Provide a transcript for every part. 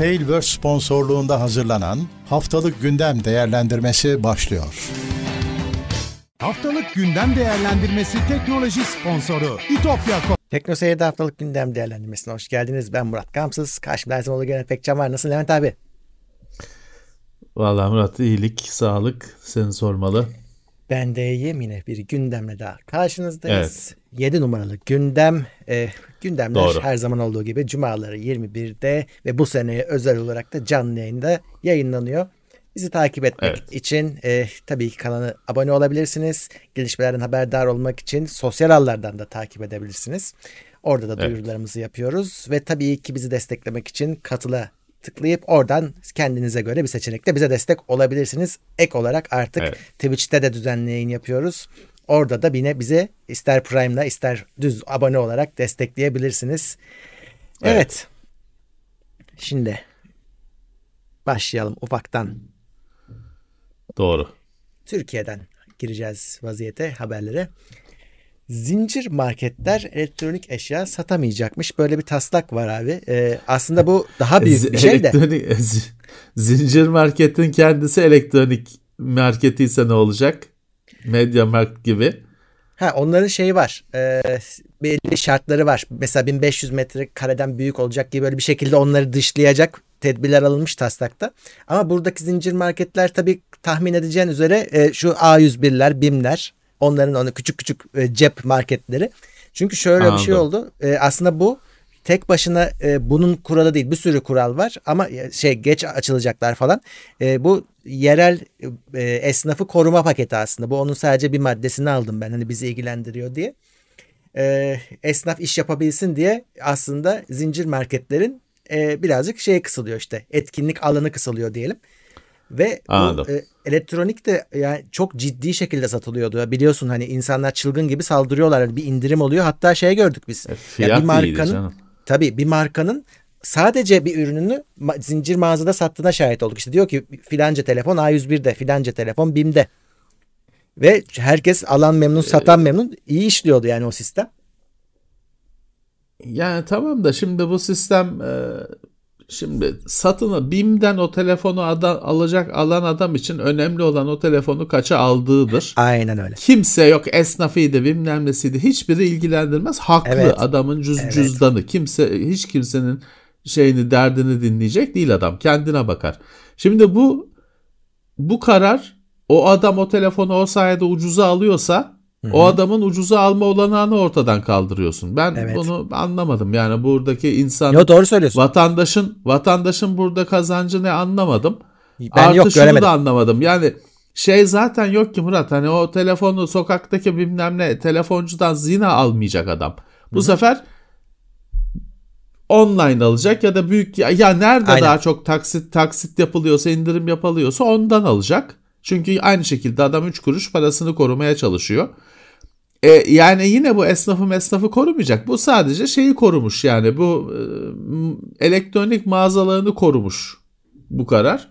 Tailverse sponsorluğunda hazırlanan Haftalık Gündem Değerlendirmesi başlıyor. Haftalık Gündem Değerlendirmesi teknoloji sponsoru İtopya.com Tekno Seyir'de haftalık gündem değerlendirmesine hoş geldiniz. Ben Murat Gamsız. Karşımda her zaman Levent Pekcan var. Nasılsın Levent abi? Vallahi Murat iyilik, sağlık seni sormalı. Ben de iyiyim yine bir gündemle daha karşınızdayız. Evet. 7 numaralı gündem. E, gündemler Doğru. her zaman olduğu gibi cumaları 21'de ve bu seneye özel olarak da canlı yayında yayınlanıyor. Bizi takip etmek evet. için e, tabii ki kanala abone olabilirsiniz. Gelişmelerden haberdar olmak için sosyal ağlardan da takip edebilirsiniz. Orada da duyurularımızı evet. yapıyoruz ve tabii ki bizi desteklemek için katıla tıklayıp oradan kendinize göre bir seçenekle bize destek olabilirsiniz. Ek olarak artık evet. Twitch'te de düzenli yayın yapıyoruz. Orada da yine bize ister Prime'la ister düz abone olarak destekleyebilirsiniz. Evet. evet. Şimdi başlayalım ufaktan. Doğru. Türkiye'den gireceğiz vaziyete haberlere. Zincir marketler elektronik eşya satamayacakmış. Böyle bir taslak var abi. Ee, aslında bu daha büyük bir şey de. zincir marketin kendisi elektronik marketi ise ne olacak? Media Markt gibi. Ha onların şeyi var. E, belli şartları var. Mesela 1500 metre kareden büyük olacak gibi böyle bir şekilde onları dışlayacak tedbirler alınmış taslakta. Ama buradaki zincir marketler tabii tahmin edeceğin üzere e, şu A101'ler, BİM'ler Onların onu küçük küçük e, cep marketleri. Çünkü şöyle Anladım. bir şey oldu. E, aslında bu tek başına e, bunun kuralı değil. Bir sürü kural var ama e, şey geç açılacaklar falan. E, bu yerel e, esnafı koruma paketi aslında. Bu onun sadece bir maddesini aldım ben. Hani bizi ilgilendiriyor diye. E, esnaf iş yapabilsin diye aslında zincir marketlerin e, birazcık şey kısılıyor işte. Etkinlik alanı kısılıyor diyelim. Ve Anladım. bu e, elektronik de yani çok ciddi şekilde satılıyordu. Biliyorsun hani insanlar çılgın gibi saldırıyorlar. Yani bir indirim oluyor. Hatta şey gördük biz. E, fiyat yani bir markanın tabii bir markanın sadece bir ürününü zincir mağazada sattığına şahit olduk. İşte diyor ki filanca telefon A101'de, filanca telefon BİM'de. Ve herkes alan memnun, satan memnun. iyi işliyordu yani o sistem. Yani tamam da şimdi bu sistem e, Şimdi satını BİM'den o telefonu adam, alacak alan adam için önemli olan o telefonu kaça aldığıdır. Aynen öyle. Kimse yok esnafıydı bilmem nesiydi hiçbiri ilgilendirmez. Haklı evet. adamın cüz, evet. cüzdanı. Kimse hiç kimsenin şeyini derdini dinleyecek değil adam kendine bakar. Şimdi bu bu karar o adam o telefonu o sayede ucuza alıyorsa Hı-hı. O adamın ucuza alma olanağını ortadan kaldırıyorsun. Ben evet. bunu anlamadım. Yani buradaki insan Yo, doğru söylüyorsun. Vatandaşın vatandaşın burada kazancı ne anlamadım. Ben Artı yok, şunu göremedim. da anlamadım. Yani şey zaten yok ki Murat hani o telefonu sokaktaki bilmem ne telefoncudan zina almayacak adam. Bu Hı-hı. sefer online alacak ya da büyük ya nerede Aynen. daha çok taksit taksit yapılıyorsa indirim yapılıyorsa ondan alacak. Çünkü aynı şekilde adam 3 kuruş parasını korumaya çalışıyor. E, yani yine bu esnafı esnafı korumayacak. Bu sadece şeyi korumuş yani bu e, elektronik mağazalarını korumuş bu karar.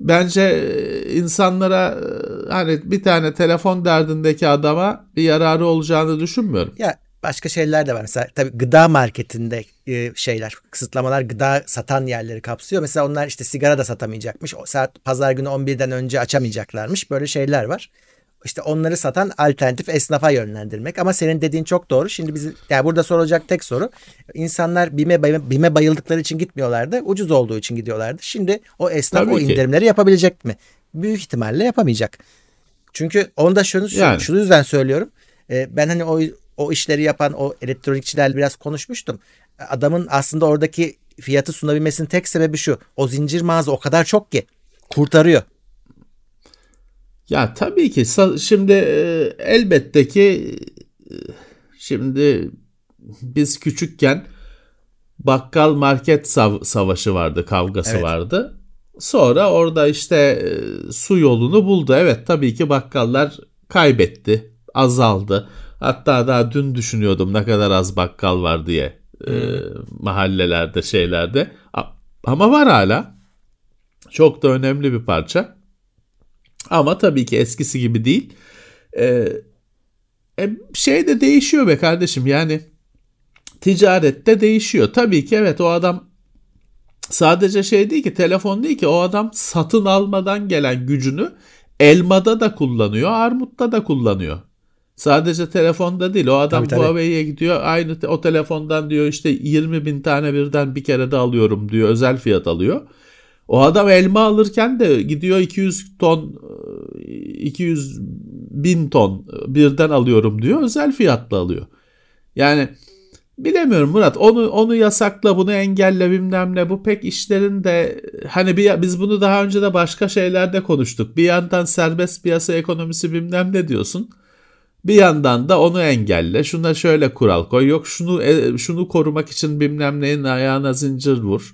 Bence e, insanlara e, hani bir tane telefon derdindeki adama bir yararı olacağını düşünmüyorum. Ya başka şeyler de var. Mesela tabii gıda marketinde e, şeyler, kısıtlamalar gıda satan yerleri kapsıyor. Mesela onlar işte sigara da satamayacakmış. O saat pazar günü 11'den önce açamayacaklarmış. Böyle şeyler var işte onları satan alternatif esnafa yönlendirmek. Ama senin dediğin çok doğru. Şimdi bizi yani burada sorulacak tek soru insanlar BİM'e, BİM'e bayıldıkları için gitmiyorlardı. Ucuz olduğu için gidiyorlardı. Şimdi o esnaf Tabii o indirimleri yapabilecek mi? Büyük ihtimalle yapamayacak. Çünkü onu da şunu yani. şu yüzden söylüyorum. Ee, ben hani o o işleri yapan o elektronikçilerle biraz konuşmuştum. Adamın aslında oradaki fiyatı sunabilmesinin tek sebebi şu. O zincir mağaza o kadar çok ki kurtarıyor. Ya tabii ki şimdi e, elbette ki e, şimdi biz küçükken bakkal market sav- savaşı vardı, kavgası evet. vardı. Sonra orada işte e, su yolunu buldu. Evet tabii ki bakkallar kaybetti, azaldı. Hatta daha dün düşünüyordum ne kadar az bakkal var diye hmm. e, mahallelerde şeylerde. Ama var hala. Çok da önemli bir parça. Ama tabii ki eskisi gibi değil. Ee, e, şey de değişiyor be kardeşim yani ticarette değişiyor. Tabii ki evet o adam Sadece şey değil ki telefon değil ki o adam satın almadan gelen gücünü elmada da kullanıyor, armutta da kullanıyor. Sadece telefonda değil. O adam Tabii. Huawei'ye gidiyor. Aynı o telefondan diyor işte 20 bin tane birden bir kere de alıyorum diyor. Özel fiyat alıyor. O adam elma alırken de gidiyor 200 ton e, 200 bin ton birden alıyorum diyor. Özel fiyatla alıyor. Yani bilemiyorum Murat. Onu onu yasakla, bunu engelle bilmem ne. Bu pek işlerin de hani bir, biz bunu daha önce de başka şeylerde konuştuk. Bir yandan serbest piyasa ekonomisi bilmem ne diyorsun. Bir yandan da onu engelle. Şuna şöyle kural koy. Yok şunu e, şunu korumak için bilmem neyin ayağına zincir vur.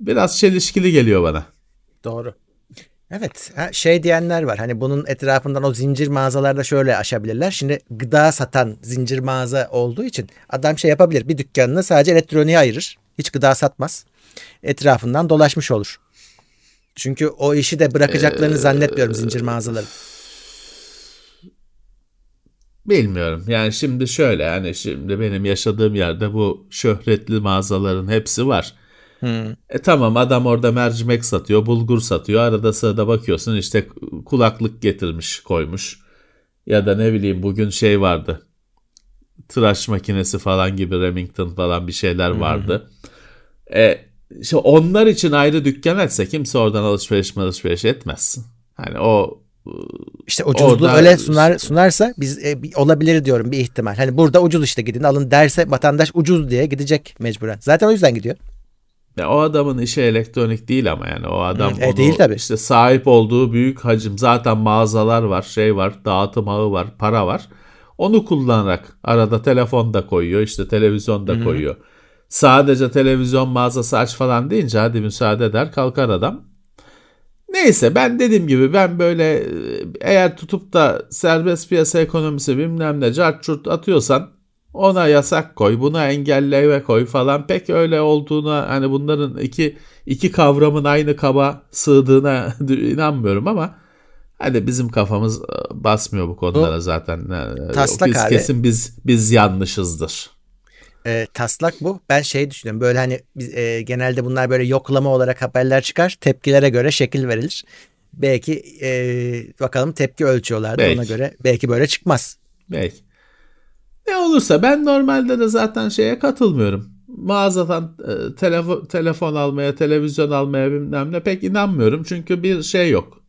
Biraz çelişkili geliyor bana. Doğru. Evet şey diyenler var hani bunun etrafından o zincir mağazalarda şöyle aşabilirler. Şimdi gıda satan zincir mağaza olduğu için adam şey yapabilir bir dükkanını sadece elektroniğe ayırır. Hiç gıda satmaz. Etrafından dolaşmış olur. Çünkü o işi de bırakacaklarını zannetmiyorum zincir mağazaların. Bilmiyorum. Yani şimdi şöyle yani şimdi benim yaşadığım yerde bu şöhretli mağazaların hepsi var. E tamam adam orada mercimek satıyor, bulgur satıyor. Arada sırada bakıyorsun işte kulaklık getirmiş, koymuş. Ya da ne bileyim bugün şey vardı. Tıraş makinesi falan gibi Remington falan bir şeyler vardı. E, işte onlar için ayrı dükkan etse kimse oradan alışveriş alışveriş etmez. Hani o İşte ucuzluğu öyle sunar, sunarsa biz e, olabilir diyorum bir ihtimal. Hani burada ucuz işte gidin alın derse vatandaş ucuz diye gidecek mecburen. Zaten o yüzden gidiyor. Ya o adamın işi elektronik değil ama yani o adam e, onu değil tabii. işte sahip olduğu büyük hacim zaten mağazalar var, şey var, dağıtım ağı var, para var. Onu kullanarak arada telefon da koyuyor, işte televizyon da koyuyor. Sadece televizyon mağazası aç falan deyince hadi müsaade eder kalkar adam. Neyse ben dediğim gibi ben böyle e, eğer tutup da serbest piyasa ekonomisi bilmem ne cart atıyorsan ona yasak koy, buna engelleme koy falan pek öyle olduğuna hani bunların iki iki kavramın aynı kaba sığdığına inanmıyorum ama hadi bizim kafamız e, basmıyor bu konulara zaten. E, taslak biz abi. kesin biz biz yanlışızdır. E, taslak bu. Ben şey düşünüyorum. Böyle hani biz, e, genelde bunlar böyle yoklama olarak haberler çıkar. Tepkilere göre şekil verilir. Belki e, bakalım tepki ölçüyorlardı. Belki. Ona göre belki böyle çıkmaz. Belki. Ne olursa ben normalde de zaten şeye katılmıyorum. Mağazadan e, telefon, telefon almaya, televizyon almaya bilmem ne pek inanmıyorum. Çünkü bir şey yok.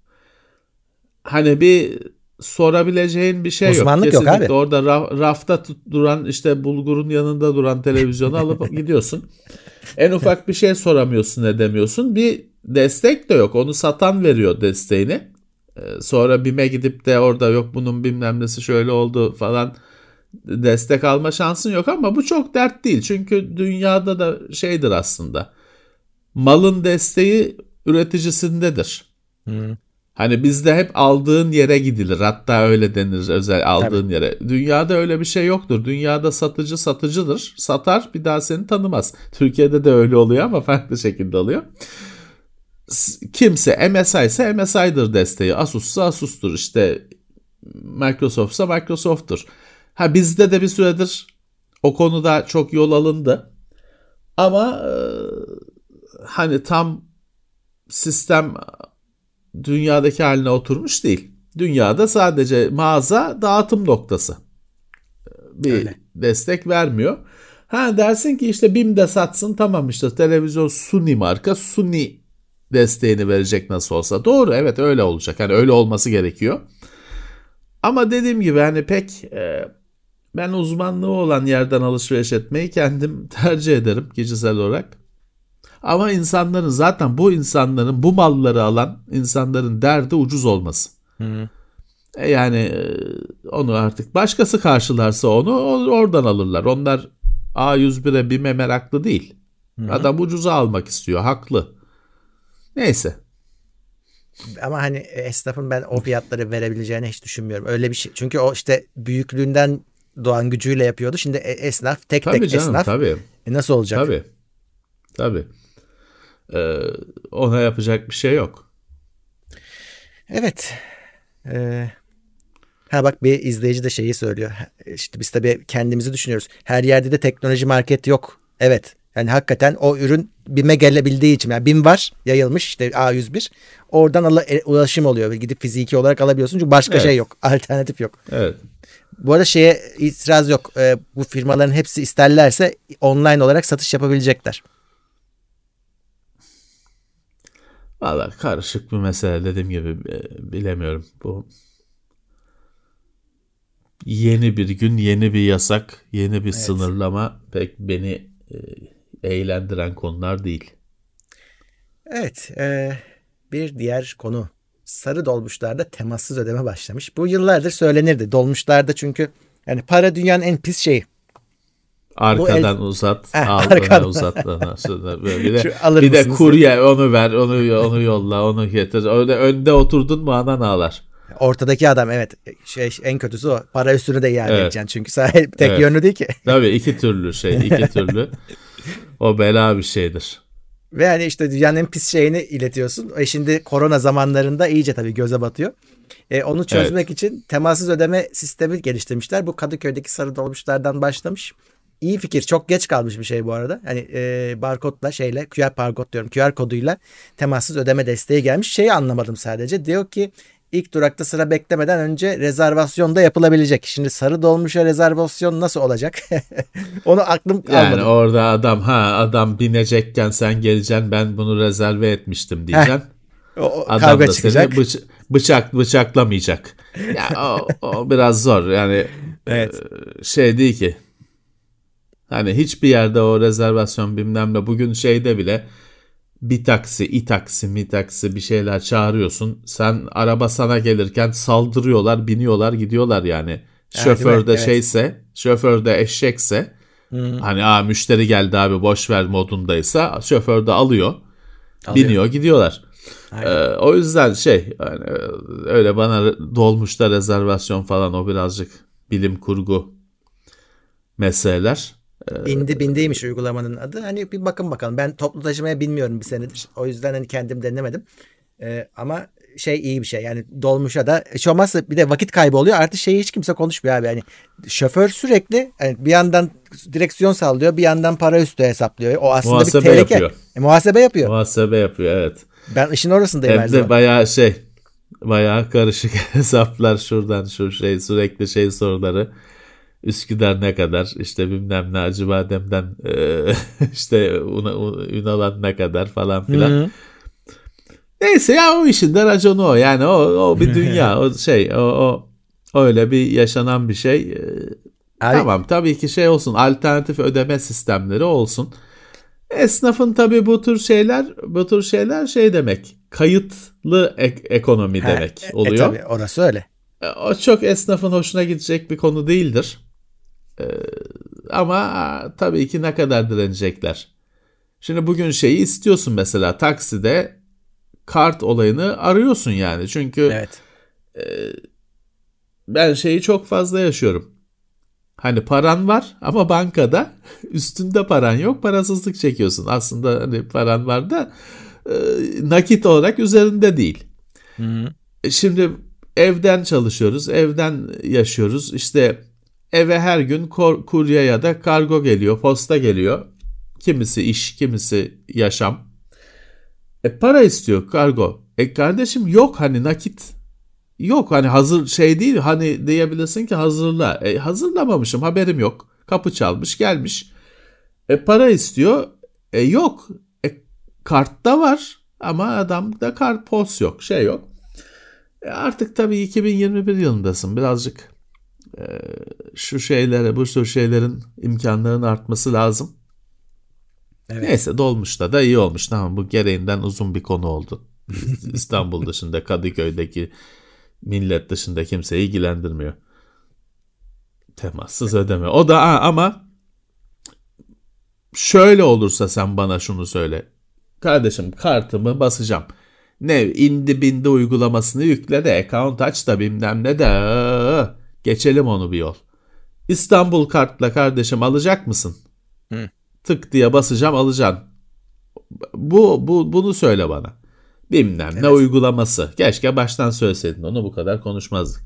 Hani bir sorabileceğin bir şey Uzmanlık yok. yok Kesinlikle abi. orada ra- rafta tut- duran işte bulgurun yanında duran televizyonu alıp gidiyorsun. En ufak bir şey soramıyorsun edemiyorsun. Bir destek de yok. Onu satan veriyor desteğini. Ee, Sonra BİM'e gidip de orada yok bunun bilmem nesi şöyle oldu falan destek alma şansın yok ama bu çok dert değil. Çünkü dünyada da şeydir aslında. Malın desteği üreticisindedir. Hani bizde hep aldığın yere gidilir. Hatta öyle denir özel aldığın yere. Dünyada öyle bir şey yoktur. Dünyada satıcı satıcıdır. Satar bir daha seni tanımaz. Türkiye'de de öyle oluyor ama farklı şekilde oluyor. Kimse MSI ise MSI'dır desteği. Asus ise Asus'tur. İşte Microsoft ise Microsoft'tur. Ha bizde de bir süredir o konuda çok yol alındı. Ama hani tam sistem dünyadaki haline oturmuş değil. Dünyada sadece mağaza dağıtım noktası. Bir Öyle. destek vermiyor. Ha dersin ki işte BİM de satsın tamam işte televizyon Suni marka Suni desteğini verecek nasıl olsa. Doğru evet öyle olacak. Hani öyle olması gerekiyor. Ama dediğim gibi hani pek e, ben uzmanlığı olan yerden alışveriş etmeyi kendim tercih ederim kişisel olarak. Ama insanların zaten bu insanların bu malları alan insanların derdi ucuz olması. E yani e, onu artık başkası karşılarsa onu oradan alırlar. Onlar A101'e BİM'e meraklı değil. Adam ucuza almak istiyor. Haklı. Neyse. Ama hani esnafın ben o fiyatları verebileceğini hiç düşünmüyorum. Öyle bir şey. Çünkü o işte büyüklüğünden doğan gücüyle yapıyordu. Şimdi e- esnaf tek Tabii tek canım esnaf. tabii. E nasıl olacak? Tabii. Tabii. Ee, ona yapacak bir şey yok. Evet. Ee, ha bak bir izleyici de şeyi söylüyor. İşte biz tabii kendimizi düşünüyoruz. Her yerde de teknoloji market yok. Evet. Yani hakikaten o ürün BİM'e gelebildiği için yani BİM var yayılmış işte A101 oradan ala, e, ulaşım oluyor gidip fiziki olarak alabiliyorsun çünkü başka Evet. şey yok alternatif yok. Evet. Bu arada şeye itiraz yok Ee, bu firmaların hepsi isterlerse online olarak satış yapabilecekler. Valla karışık bir mesele dediğim gibi e, bilemiyorum. Bu yeni bir gün, yeni bir yasak, yeni bir sınırlama pek beni e, eğlendiren konular değil. Evet e, bir diğer konu sarı dolmuşlarda temassız ödeme başlamış. Bu yıllardır söylenirdi dolmuşlarda çünkü yani para dünyanın en pis şeyi. Arkadan uzat, Eh, arkadan. uzat. sonra böyle Bir de, bir de kurye onu ver, onu onu yolla, onu getir. Öyle önde oturdun mu anan ağlar. Ortadaki adam evet şey en kötüsü o. Para üstünü de iade Evet. edeceksin çünkü sahip tek Evet. yönlü değil ki. Tabii iki türlü şey, iki türlü. O bela bir şeydir. Ve hani işte dünyanın en pis şeyini iletiyorsun. E şimdi korona zamanlarında iyice tabii göze batıyor. E, onu çözmek için temassız ödeme sistemi geliştirmişler. Bu Kadıköy'deki sarı dolmuşlardan başlamış. İyi fikir. Çok geç kalmış bir şey bu arada. Hani e, barkodla şeyle QR barkod diyorum. QR koduyla temassız ödeme desteği gelmiş. Şeyi anlamadım sadece. Diyor ki ilk durakta sıra beklemeden önce rezervasyon da yapılabilecek. Şimdi sarı dolmuşa rezervasyon nasıl olacak? Onu aklım Yani kalmadı. orada adam ha adam binecekken sen geleceksin ben bunu rezerve etmiştim diyeceksin. O, o Adam kavga da çıkacak. seni bıç- bıçak bıçaklamayacak. Ya o, o biraz zor yani Evet. e, şey değil ki. Hani hiçbir yerde o rezervasyon bilmem ne bugün şeyde bile bir taksi, i taksi, mi taksi bir şeyler çağırıyorsun. Sen araba sana gelirken saldırıyorlar, biniyorlar, gidiyorlar yani. değil mi? Şoför de Evet. şeyse, şoför de eşekse hani aa müşteri geldi abi boş ver modundaysa şoför de alıyor, Alıyor. biniyor, gidiyorlar. Aynen. Ee, o yüzden şey hani öyle bana dolmuşta rezervasyon falan o birazcık bilim kurgu meseleler. Bindi bindiymiş uygulamanın adı. Hani bir bakın bakalım. Ben toplu taşımaya binmiyorum bir senedir. O yüzden hani kendim denemedim. Ee, ama şey iyi bir şey. Yani dolmuşa da hiç olmazsa bir de vakit kaybı oluyor. Artı şeyi hiç kimse konuşmuyor abi. Yani şoför sürekli yani bir yandan direksiyon sallıyor, bir yandan para üstü hesaplıyor. O aslında Muhasebe bir tehlike. yapıyor. E, muhasebe yapıyor. Muhasebe yapıyor evet. ben işin orasındayım her Hem zaman. de bayağı şey bayağı karışık hesaplar şuradan şu şey sürekli şey soruları. Üsküdar ne kadar işte bilmem ne Acıbadem'den eee, işte Una- Ünalan ne kadar falan filan. Hı hı. Neyse ya o işin de raconu o. Yani o, o bir dünya. o şey o, o öyle bir yaşanan bir şey. Ee, Abi- Tamam tabii ki şey olsun. Alternatif ödeme sistemleri olsun. Esnafın tabii bu tür şeyler bu tür şeyler şey demek. Kayıtlı ek- ekonomi Ha, demek e, oluyor. tabii orası öyle. E, O çok esnafın hoşuna gidecek bir konu değildir. Ee, ama tabii ki ne kadar direnecekler. Şimdi bugün şeyi istiyorsun mesela takside kart olayını arıyorsun yani. Çünkü Evet. ben şeyi çok fazla yaşıyorum. Hani paran var ama bankada üstünde paran yok parasızlık çekiyorsun. Aslında hani paran var da e, nakit olarak üzerinde değil. Hı hı. E, Şimdi evden çalışıyoruz, evden yaşıyoruz. İşte eve her gün kor- kurye ya da kargo geliyor, posta geliyor. Kimisi iş, kimisi yaşam. E para istiyor kargo. E kardeşim yok hani nakit. Yok hani hazır şey değil hani diyebilirsin ki hazırla. E hazırlamamışım haberim yok. Kapı çalmış gelmiş. E para istiyor. E yok. E kartta var ama adamda kart pos yok şey yok. E artık tabii 2021 yılındasın. Birazcık şu şeylere, bu tür şeylerin imkanlarının artması lazım. Evet. Neyse dolmuşta da iyi olmuş. Tamam bu gereğinden uzun bir konu oldu. İstanbul dışında Kadıköy'deki millet dışında kimseyi ilgilendirmiyor. Temassız ödeme. O da ama şöyle olursa sen bana şunu söyle. Kardeşim kartımı basacağım. Ne indi bindi uygulamasını yükle de account aç da bilmem ne de geçelim onu bir yol. İstanbul kartla kardeşim alacak mısın? Hı. Tık diye basacağım alacaksın. Bu, bu bunu söyle bana. Bilmem ne Evet. uygulaması. Keşke baştan söyleseydin onu bu kadar konuşmazdık.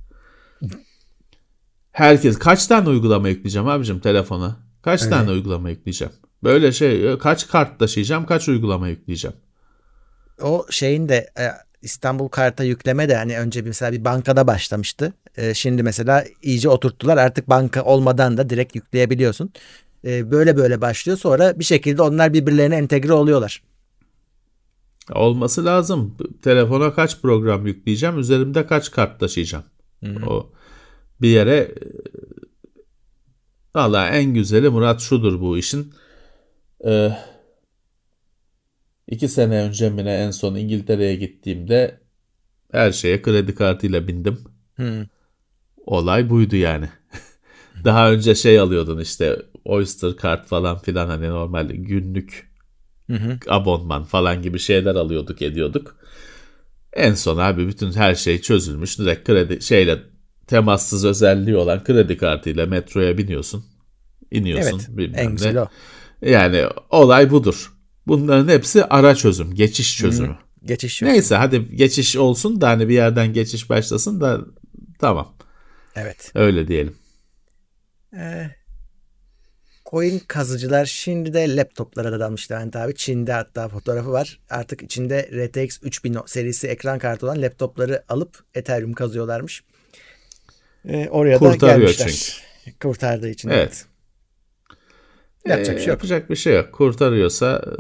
Herkes kaç tane uygulama yükleyeceğim abicim telefona? Kaç Evet. tane uygulama yükleyeceğim? Böyle şey kaç kart taşıyacağım, kaç uygulama yükleyeceğim. O şeyin de e, İstanbul karta yükleme de hani önce bir mesela bir bankada başlamıştı. E, şimdi mesela iyice oturttular. Artık banka olmadan da direkt yükleyebiliyorsun. E, böyle böyle başlıyor. Sonra bir şekilde onlar birbirlerine entegre oluyorlar. Olması lazım. Telefona kaç program yükleyeceğim, üzerimde kaç kart taşıyacağım. Hmm. O bir yere Valla en güzeli Murat şudur bu işin. Ee, iki sene önce mi en son İngiltere'ye gittiğimde her şeye kredi kartıyla bindim. Hmm. Olay buydu yani. Daha önce şey alıyordun işte Oyster kart falan filan hani normal günlük hı hı. abonman falan gibi şeyler alıyorduk ediyorduk. En son abi bütün her şey çözülmüş. Direkt kredi şeyle temassız özelliği olan kredi kartıyla metroya biniyorsun. iniyorsun. Evet en güzel o. Yani olay budur. Bunların hepsi ara çözüm, geçiş çözümü. Hı, geçiş çözümü. Neyse hadi geçiş olsun da hani bir yerden geçiş başlasın da tamam. Evet. Öyle diyelim. Ee, coin kazıcılar şimdi de laptoplara da dalmış Levent abi. Çin'de hatta fotoğrafı var. Artık içinde RTX 3000 serisi ekran kartı olan laptopları alıp Ethereum kazıyorlarmış. Ee, oraya Kurtarıyor da gelmişler. Çünkü. Kurtardığı için. Evet. evet. Yapacak bir şey yok. Yapacak bir şey yok. Kurtarıyorsa e,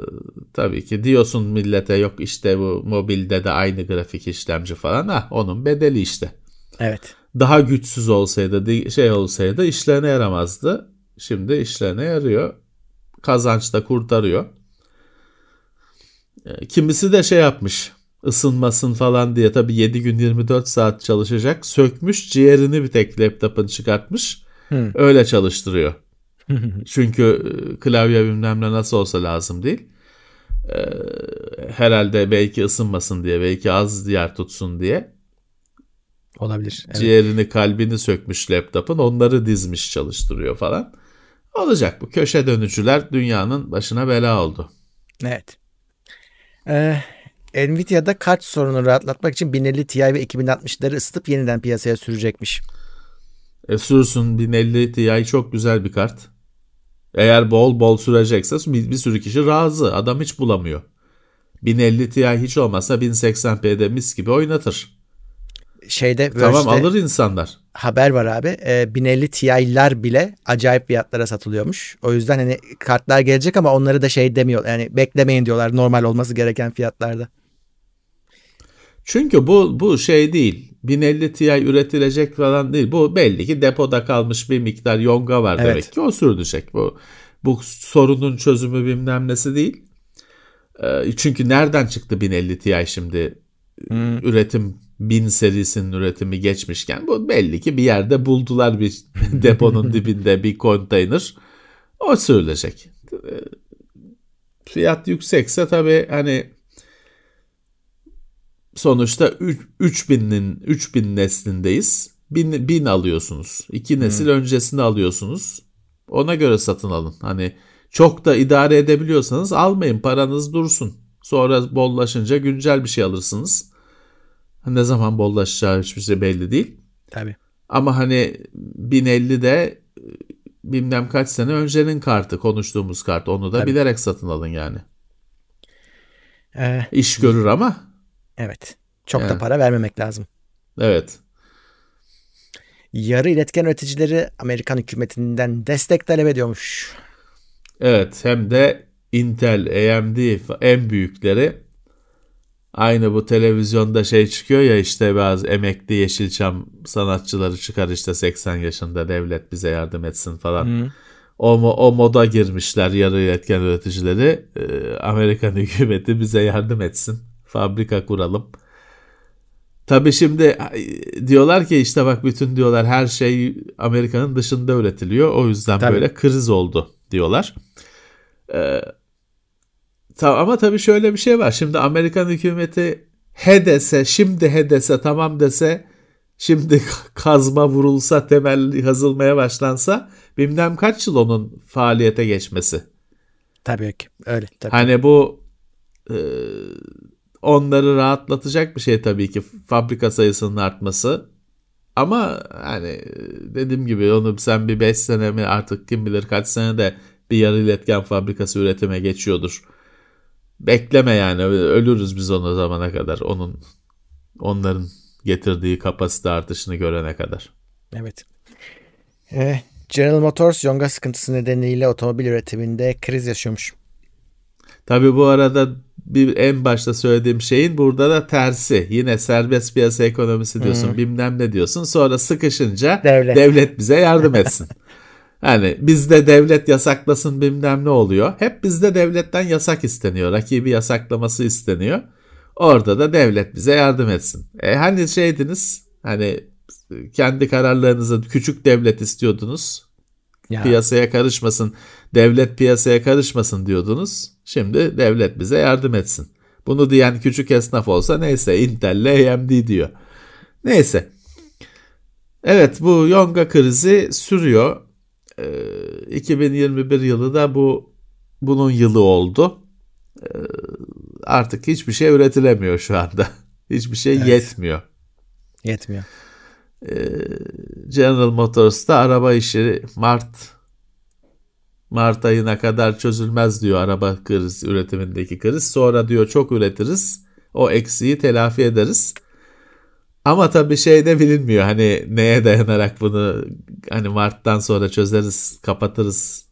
tabii ki diyorsun millete yok işte bu mobilde de aynı grafik işlemci falan. Ha onun bedeli işte. Evet. Daha güçsüz olsaydı şey olsaydı işlerine yaramazdı. Şimdi işlerine yarıyor. Kazanç da kurtarıyor. E, kimisi de şey yapmış ısınmasın falan diye tabii 7 gün 24 saat çalışacak. Sökmüş ciğerini bir tek laptopun çıkartmış. Hmm. Öyle çalıştırıyor. Çünkü e, klavye bilmem ne nasıl olsa lazım değil. Ee, herhalde belki ısınmasın diye, belki az yer tutsun diye. Olabilir. Evet. Ciğerini, kalbini sökmüş laptopun, onları dizmiş çalıştırıyor falan. Olacak bu köşe dönücüler dünyanın başına bela oldu. Evet. Ee, Nvidia'da kart sorununu rahatlatmak için 1050 Ti ve 2060'ları ısıtıp yeniden piyasaya sürecekmiş. E sürsün 1050 Ti çok güzel bir kart. Eğer bol bol sürecekse bir, bir sürü kişi razı. Adam hiç bulamıyor. 1050 Ti hiç olmazsa 1080p'de mis gibi oynatır. Şeyde tamam alır insanlar. Haber var abi. E, 1050 Ti'ler bile acayip fiyatlara satılıyormuş. O yüzden hani kartlar gelecek ama onları da şey demiyor. Yani beklemeyin diyorlar normal olması gereken fiyatlarda. Çünkü bu bu şey değil. 1050 Ti üretilecek falan değil. Bu belli ki depoda kalmış bir miktar yonga var evet. demek ki o sürdürecek. Bu bu sorunun çözümü bilmem nesi değil. Ee, çünkü nereden çıktı 1050 Ti şimdi hmm. üretim 1000 serisinin üretimi geçmişken bu belli ki bir yerde buldular bir deponun dibinde bir konteyner. O sürülecek. Ee, fiyat yüksekse tabii hani sonuçta 3000'in 3000 neslindeyiz. 1000 bin alıyorsunuz. İki nesil hmm. öncesini alıyorsunuz. Ona göre satın alın. Hani çok da idare edebiliyorsanız almayın paranız dursun. Sonra bollaşınca güncel bir şey alırsınız. Ne zaman bollaşacağı hiçbir şey belli değil. Tabii. Ama hani 1050'de bilmem kaç sene öncenin kartı konuştuğumuz kart onu da Tabii. bilerek satın alın yani. Ee, İş görür ama Evet. Çok yani. da para vermemek lazım. Evet. Yarı iletken üreticileri Amerikan hükümetinden destek talep ediyormuş. Evet hem de Intel, AMD en büyükleri aynı bu televizyonda şey çıkıyor ya işte bazı emekli Yeşilçam sanatçıları çıkar işte 80 yaşında devlet bize yardım etsin falan. Hı. O, o moda girmişler yarı iletken üreticileri. Ee, Amerikan hükümeti bize yardım etsin fabrika kuralım. Tabii şimdi diyorlar ki işte bak bütün diyorlar her şey Amerika'nın dışında üretiliyor. O yüzden tabii. böyle kriz oldu diyorlar. Ee, ama tabii şöyle bir şey var. Şimdi Amerikan hükümeti he dese, şimdi he dese, tamam dese, şimdi kazma vurulsa, temel kazılmaya başlansa bilmem kaç yıl onun faaliyete geçmesi. Tabii ki öyle. Tabii. Hani bu e, onları rahatlatacak bir şey tabii ki fabrika sayısının artması. Ama hani dediğim gibi onu sen bir 5 sene mi artık kim bilir kaç sene de bir yarı iletken fabrikası üretime geçiyordur. Bekleme yani ölürüz biz onu zamana kadar onun onların getirdiği kapasite artışını görene kadar. Evet. Ee, General Motors yonga sıkıntısı nedeniyle otomobil üretiminde kriz yaşıyormuş. Tabii bu arada bir en başta söylediğim şeyin burada da tersi. Yine serbest piyasa ekonomisi diyorsun, hmm. bilmem ne diyorsun. Sonra sıkışınca devlet, devlet bize yardım etsin. hani bizde devlet yasaklasın bilmem ne oluyor. Hep bizde devletten yasak isteniyor. Rakibi yasaklaması isteniyor. Orada da devlet bize yardım etsin. E hani şeydiniz hani kendi kararlarınızı küçük devlet istiyordunuz. Ya. Piyasaya karışmasın, devlet piyasaya karışmasın diyordunuz. Şimdi devlet bize yardım etsin. Bunu diyen küçük esnaf olsa neyse Intel'le AMD diyor. Neyse. Evet bu Yonga krizi sürüyor. Ee, 2021 yılı da bu bunun yılı oldu. Ee, artık hiçbir şey üretilemiyor şu anda. Hiçbir şey evet. yetmiyor. Yetmiyor. Ee, General Motors'ta araba işi Mart Mart ayına kadar çözülmez diyor araba kriz üretimindeki kriz. Sonra diyor çok üretiriz. O eksiği telafi ederiz. Ama tabii şey de bilinmiyor. Hani neye dayanarak bunu hani Mart'tan sonra çözeriz, kapatırız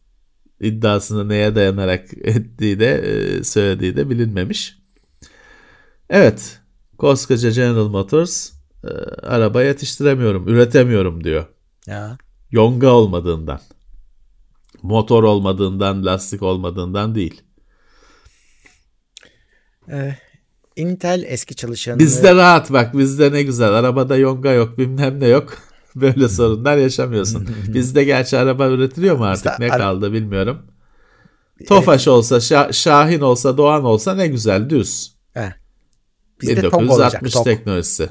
iddiasını neye dayanarak ettiği de e, söylediği de bilinmemiş. Evet, koskoca General Motors e, araba yetiştiremiyorum, üretemiyorum diyor. Ya. Yonga olmadığından. Motor olmadığından, lastik olmadığından değil. Ee, Intel eski çalışanı... Bizde rahat bak bizde ne güzel. Arabada yonga yok bilmem ne yok. Böyle sorunlar yaşamıyorsun. Bizde gerçi araba üretiliyor mu artık Bizde ne kaldı bilmiyorum. Tofaş olsa, Şah, Şahin olsa, Doğan olsa ne güzel düz. Bizde 1960 olacak, teknolojisi.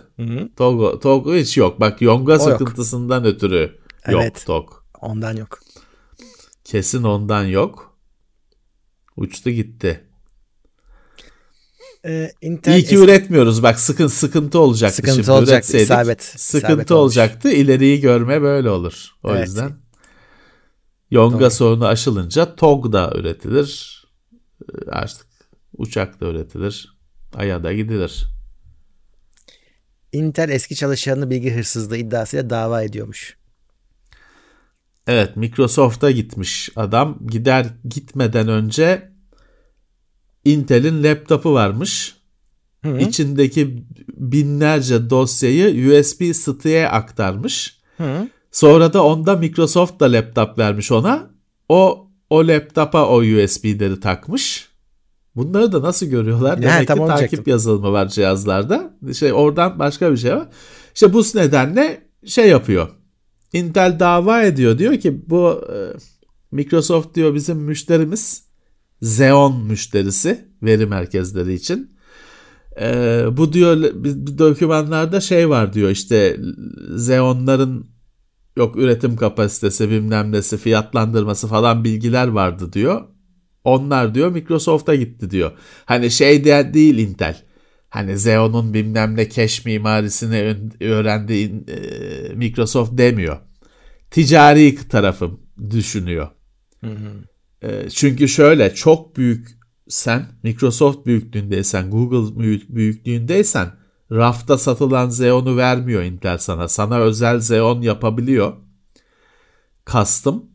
Togo, Togo hiç yok. Bak yonga o sıkıntısından yok. ötürü yok evet, Tog. Ondan yok. Kesin ondan yok. Uçtu gitti. Ee, Intel İyi ki üretmiyoruz. Bak sıkın sıkıntı olacaktı sıkıntı şimdi. Olacak, isabet, sıkıntı isabet olacaktı. Olmuş. İleriyi görme böyle olur. O evet. yüzden Yonga Doğru. sorunu aşılınca TOG da üretilir. Ee, artık uçak da üretilir. Ay'a da gidilir. Intel eski çalışanını bilgi hırsızlığı iddiasıyla dava ediyormuş. Evet Microsoft'a gitmiş adam. Gider gitmeden önce Intel'in laptopu varmış. Hı. İçindeki binlerce dosyayı USB stick'e aktarmış. Hı. Sonra da onda Microsoft da laptop vermiş ona. O o laptopa o USB'leri takmış. Bunları da nasıl görüyorlar? Demek He, ki takip çektim. yazılımı var cihazlarda. Şey oradan başka bir şey var. İşte bu nedenle şey yapıyor. Intel dava ediyor. Diyor ki bu e, Microsoft diyor bizim müşterimiz Xeon müşterisi veri merkezleri için. Ee, bu diyor bir dokümanlarda şey var diyor işte Xeon'ların yok üretim kapasitesi bilmem nesi fiyatlandırması falan bilgiler vardı diyor. Onlar diyor Microsoft'a gitti diyor. Hani şey de değil Intel. Hani Xeon'un bilmem ne cache mimarisini öğrendi e, Microsoft demiyor. Ticari tarafım düşünüyor. Hı hı. Ee, çünkü şöyle çok büyük sen Microsoft büyüklüğündeysen, Google büyüklüğündeysen rafta satılan Xeon'u vermiyor Intel sana. Sana özel Xeon yapabiliyor. Custom.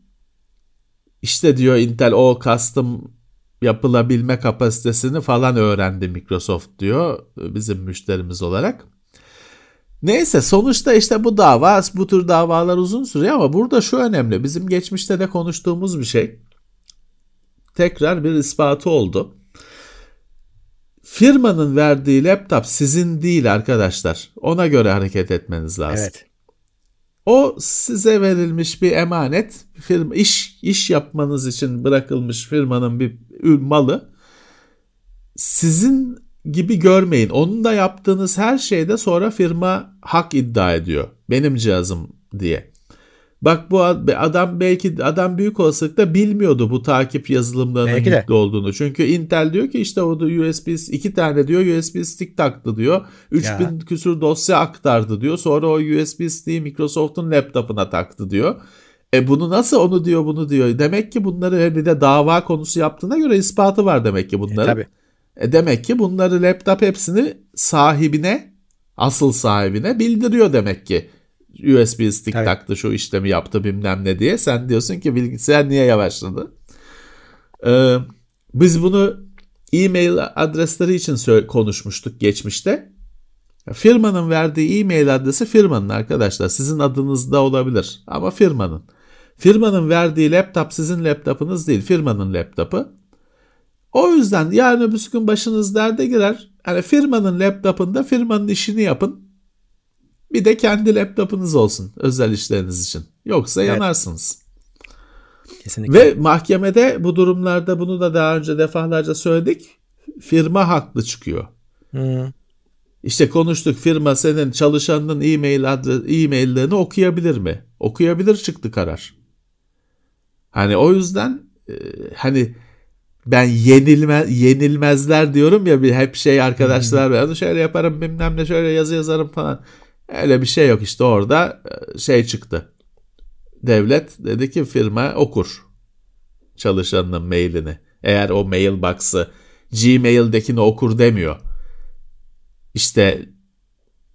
İşte diyor Intel o custom yapılabilme kapasitesini falan öğrendi Microsoft diyor bizim müşterimiz olarak. Neyse sonuçta işte bu dava bu tür davalar uzun sürüyor ama burada şu önemli. Bizim geçmişte de konuştuğumuz bir şey tekrar bir ispatı oldu. Firmanın verdiği laptop sizin değil arkadaşlar. Ona göre hareket etmeniz lazım. Evet. O size verilmiş bir emanet, firma iş iş yapmanız için bırakılmış firmanın bir malı. Sizin gibi görmeyin. Onun da yaptığınız her şeyde sonra firma hak iddia ediyor. Benim cihazım diye. Bak bu adam belki adam büyük olasılıkla bilmiyordu bu takip yazılımlarının belki yüklü olduğunu. Çünkü Intel diyor ki işte o da USB iki tane diyor USB stick taktı diyor. 3000 ya. küsur dosya aktardı diyor. Sonra o USB stick'i Microsoft'un laptopuna taktı diyor. E bunu nasıl onu diyor bunu diyor. Demek ki bunları bir de dava konusu yaptığına göre ispatı var demek ki E, bunların. tabii. E demek ki bunları laptop hepsini sahibine asıl sahibine bildiriyor demek ki. USB stick Tabii. taktı şu işlemi yaptı bilmem ne diye. Sen diyorsun ki bilgisayar niye yavaşladı? Ee, biz bunu e-mail adresleri için konuşmuştuk geçmişte. Firmanın verdiği e-mail adresi firmanın arkadaşlar. Sizin adınızda olabilir ama firmanın. Firmanın verdiği laptop sizin laptopunuz değil. Firmanın laptopu. O yüzden yarın öbür gün başınız derde girer. Hani firmanın laptopunda firmanın işini yapın. Bir de kendi laptopunuz olsun özel işleriniz için. Yoksa Evet. yanarsınız. Kesinlikle. Ve mahkemede bu durumlarda bunu da daha önce defalarca söyledik. Firma haklı çıkıyor. Hı. İşte konuştuk firma senin çalışanının e-mail adres, e-maillerini okuyabilir mi? Okuyabilir çıktı karar. Hani o yüzden e, hani ben yenilme yenilmezler diyorum ya bir hep şey arkadaşlar ben şöyle yaparım bilmem ne şöyle yazı yazarım falan. Öyle bir şey yok işte orada e, şey çıktı. Devlet dedi ki firma okur çalışanının mailini. Eğer o mailbox'ı Gmail'dekini okur demiyor. İşte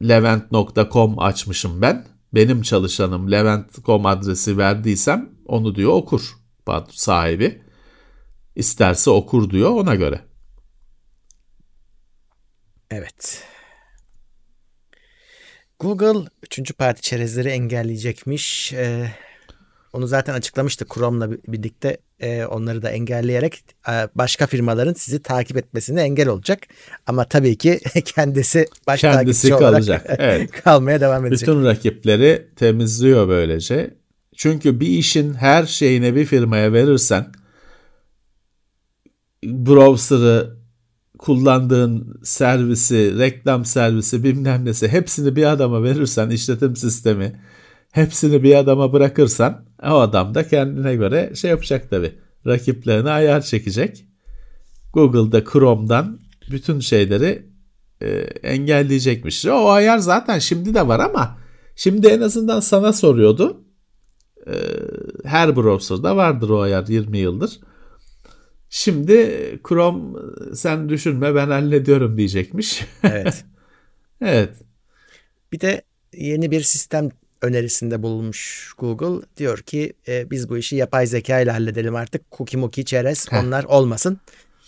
levent.com açmışım ben. Benim çalışanım levent.com adresi verdiysem onu diyor okur sahibi. İsterse okur diyor ona göre. Evet. Google üçüncü parti çerezleri engelleyecekmiş. Ee, onu zaten açıklamıştı Chrome'la bir- birlikte e, onları da engelleyerek e, başka firmaların sizi takip etmesine engel olacak. Ama tabii ki kendisi baş Kendisi takipçi kalacak, olarak evet. kalmaya devam edecek. Bütün rakipleri temizliyor böylece. Çünkü bir işin her şeyini bir firmaya verirsen browser'ı kullandığın servisi, reklam servisi, bilmem nesi hepsini bir adama verirsen, işletim sistemi hepsini bir adama bırakırsan o adam da kendine göre şey yapacak tabii. Rakiplerine ayar çekecek. Google'da Chrome'dan bütün şeyleri e, engelleyecekmiş. O ayar zaten şimdi de var ama şimdi en azından sana soruyordu. E, her browser'da vardır o ayar 20 yıldır. Şimdi Chrome sen düşünme ben hallediyorum diyecekmiş. Evet. evet. Bir de yeni bir sistem önerisinde bulunmuş Google. Diyor ki e, biz bu işi yapay zeka ile halledelim artık. Cookie muki çerez Heh. onlar olmasın.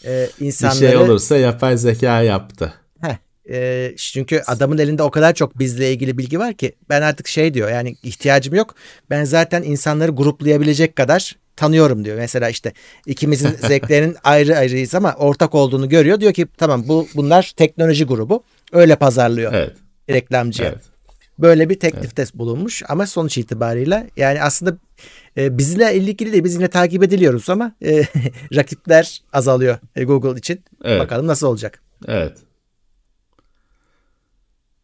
E, Bir insanları, şey olursa yapay zeka yaptı. Heh, e, çünkü adamın elinde o kadar çok bizle ilgili bilgi var ki ben artık şey diyor yani ihtiyacım yok. Ben zaten insanları gruplayabilecek kadar tanıyorum diyor. Mesela işte ikimizin zevklerinin ayrı ayrıyız ama ortak olduğunu görüyor. Diyor ki tamam bu bunlar teknoloji grubu. Öyle pazarlıyor Evet. reklamcıya. Evet. Böyle bir teklifte bulunmuş ama sonuç itibarıyla yani aslında e, bizle ilgili de biz yine takip ediliyoruz ama e, rakipler azalıyor e, Google için. Evet. Bakalım nasıl olacak. Evet.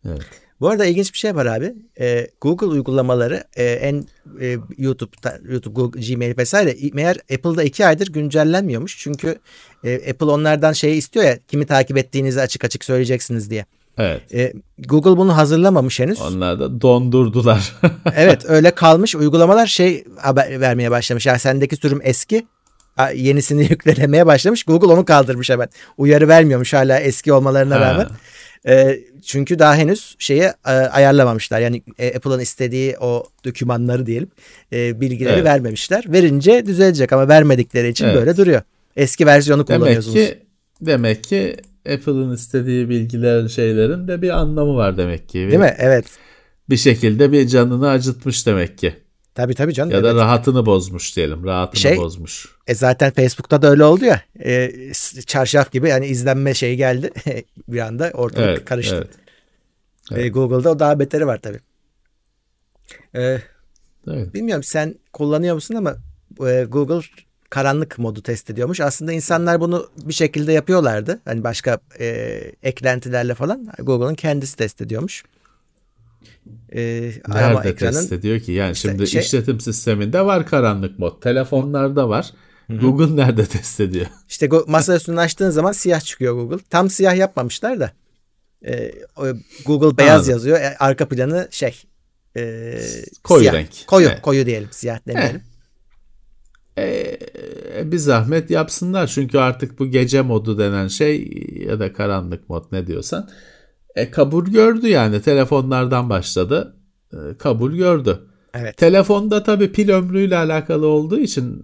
Evet. Bu arada ilginç bir şey var abi. E, Google uygulamaları e, en e, YouTube'da, YouTube, Google, Gmail vesaire meğer Apple'da iki aydır güncellenmiyormuş. Çünkü e, Apple onlardan şeyi istiyor ya kimi takip ettiğinizi açık açık söyleyeceksiniz diye. Evet. E, Google bunu hazırlamamış henüz. Onlar da dondurdular. evet öyle kalmış. Uygulamalar şey haber vermeye başlamış. Ya sendeki sürüm eski. Yenisini yüklemeye başlamış. Google onu kaldırmış hemen. Uyarı vermiyormuş hala eski olmalarına Ha. rağmen. E, çünkü daha henüz şeye e, ayarlamamışlar. Yani e, Apple'ın istediği o dokümanları diyelim e, bilgileri Evet. vermemişler. Verince düzelecek ama vermedikleri için Evet. böyle duruyor. Eski versiyonu demek kullanıyorsunuz. ki demek ki Apple'ın istediği bilgiler şeylerin de bir anlamı var demek ki. Değil mi? Evet. Bir şekilde bir canını acıtmış demek ki. Tabii tabii canım. Ya da evet. rahatını bozmuş diyelim. Rahatını Şey- bozmuş. E zaten Facebook'ta da öyle oldu ya. E, çarşaf gibi yani izlenme şeyi geldi. bir anda ortalık Evet, karıştı. evet. E, Google'da o daha beteri var tabii. E, Evet. bilmiyorum sen kullanıyor musun ama e, Google karanlık modu test ediyormuş. Aslında insanlar bunu bir şekilde yapıyorlardı. Hani başka e, eklentilerle falan. Google'ın kendisi test ediyormuş. E, arama Nerede ekranın test ediyor ki? Yani İşte şimdi şey- işletim sisteminde var karanlık mod. Telefonlarda var. Google nerede test ediyor? İşte masa üstünü açtığın zaman siyah çıkıyor Google. Tam siyah yapmamışlar da. Ee, Google beyaz Anladım. yazıyor. E, arka planı şey e, Koyu siyah. renk. Koyu, Evet. koyu diyelim, siyah demeyelim. Ee, bir zahmet yapsınlar çünkü artık bu gece modu denen şey ya da karanlık mod ne diyorsan e, kabul gördü yani telefonlardan başladı E, kabul gördü. Evet. Telefonda tabii pil ömrüyle alakalı olduğu için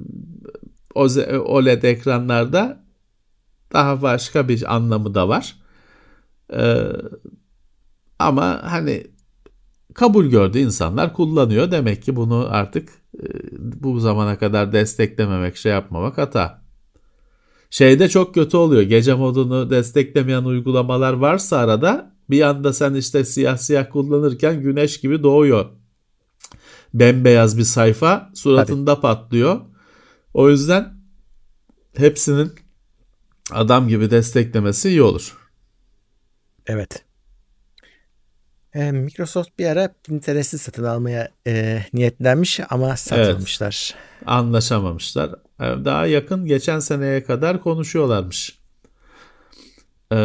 OLED ekranlarda daha başka bir anlamı da var. Ee, ama hani kabul gördü insanlar kullanıyor. Demek ki bunu artık e, bu zamana kadar desteklememek, şey yapmamak hata. Şeyde çok kötü oluyor. Gece modunu desteklemeyen uygulamalar varsa arada bir anda sen işte siyah siyah kullanırken güneş gibi doğuyor. Bembeyaz bir sayfa suratında patlıyor. O yüzden hepsinin adam gibi desteklemesi iyi olur. Evet. Ee, Microsoft bir ara Pinterest'i satın almaya e, niyetlenmiş ama satılmışlar. Anlaşamamışlar. Ee, Daha yakın geçen seneye kadar konuşuyorlarmış. Ee,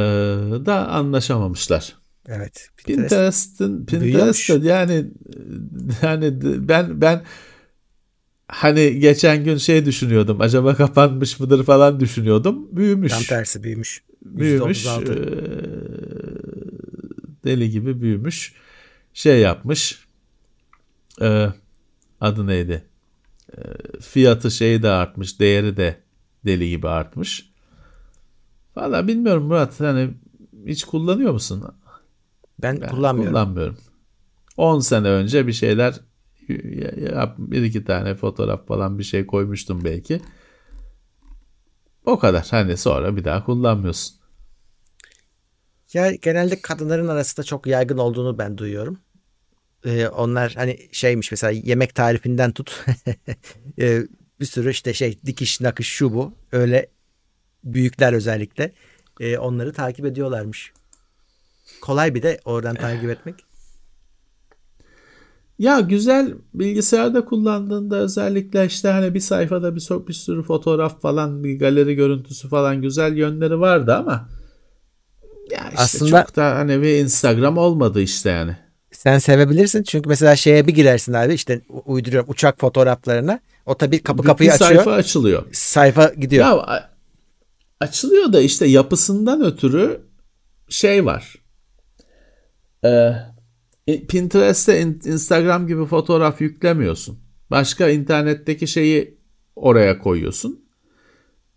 da anlaşamamışlar. Evet. Pinterest. Pinterest'in Büyüyormuş. Pinterest'te yani yani ben ben hani geçen gün şey düşünüyordum. Acaba kapanmış mıdır falan düşünüyordum. Büyümüş. Tam tersi büyümüş. büyümüş. %36. Ee, deli gibi büyümüş. Şey yapmış. Ee, adı neydi? Ee, fiyatı şeyi de artmış. Değeri de deli gibi artmış. Valla bilmiyorum Murat. Hani hiç kullanıyor musun? Ben, Ben kullanmıyorum. kullanmıyorum. 10 sene önce bir şeyler bir iki tane fotoğraf falan bir şey koymuştum belki. O kadar. Hani sonra bir daha kullanmıyorsun. Ya genelde kadınların arasında çok yaygın olduğunu ben duyuyorum. Ee, onlar hani şeymiş mesela yemek tarifinden tut Ee, bir sürü işte şey dikiş nakış şu bu öyle büyükler özellikle Ee, onları takip ediyorlarmış. Kolay bir de oradan takip etmek. Ya güzel bilgisayarda kullandığında özellikle işte hani bir sayfada bir, so- bir sürü fotoğraf falan bir galeri görüntüsü falan güzel yönleri vardı ama ya işte Aslında- çok da hani bir Instagram olmadı işte yani. Sen sevebilirsin çünkü mesela şeye bir girersin abi işte uyduruyorum uçak fotoğraflarına. O tabii kapı kapıyı bir açıyor. sayfa açılıyor. Sayfa gidiyor. Ya açılıyor da işte yapısından ötürü şey var. Ee, Pinterest'te in- Instagram gibi fotoğraf yüklemiyorsun. Başka internetteki şeyi oraya koyuyorsun.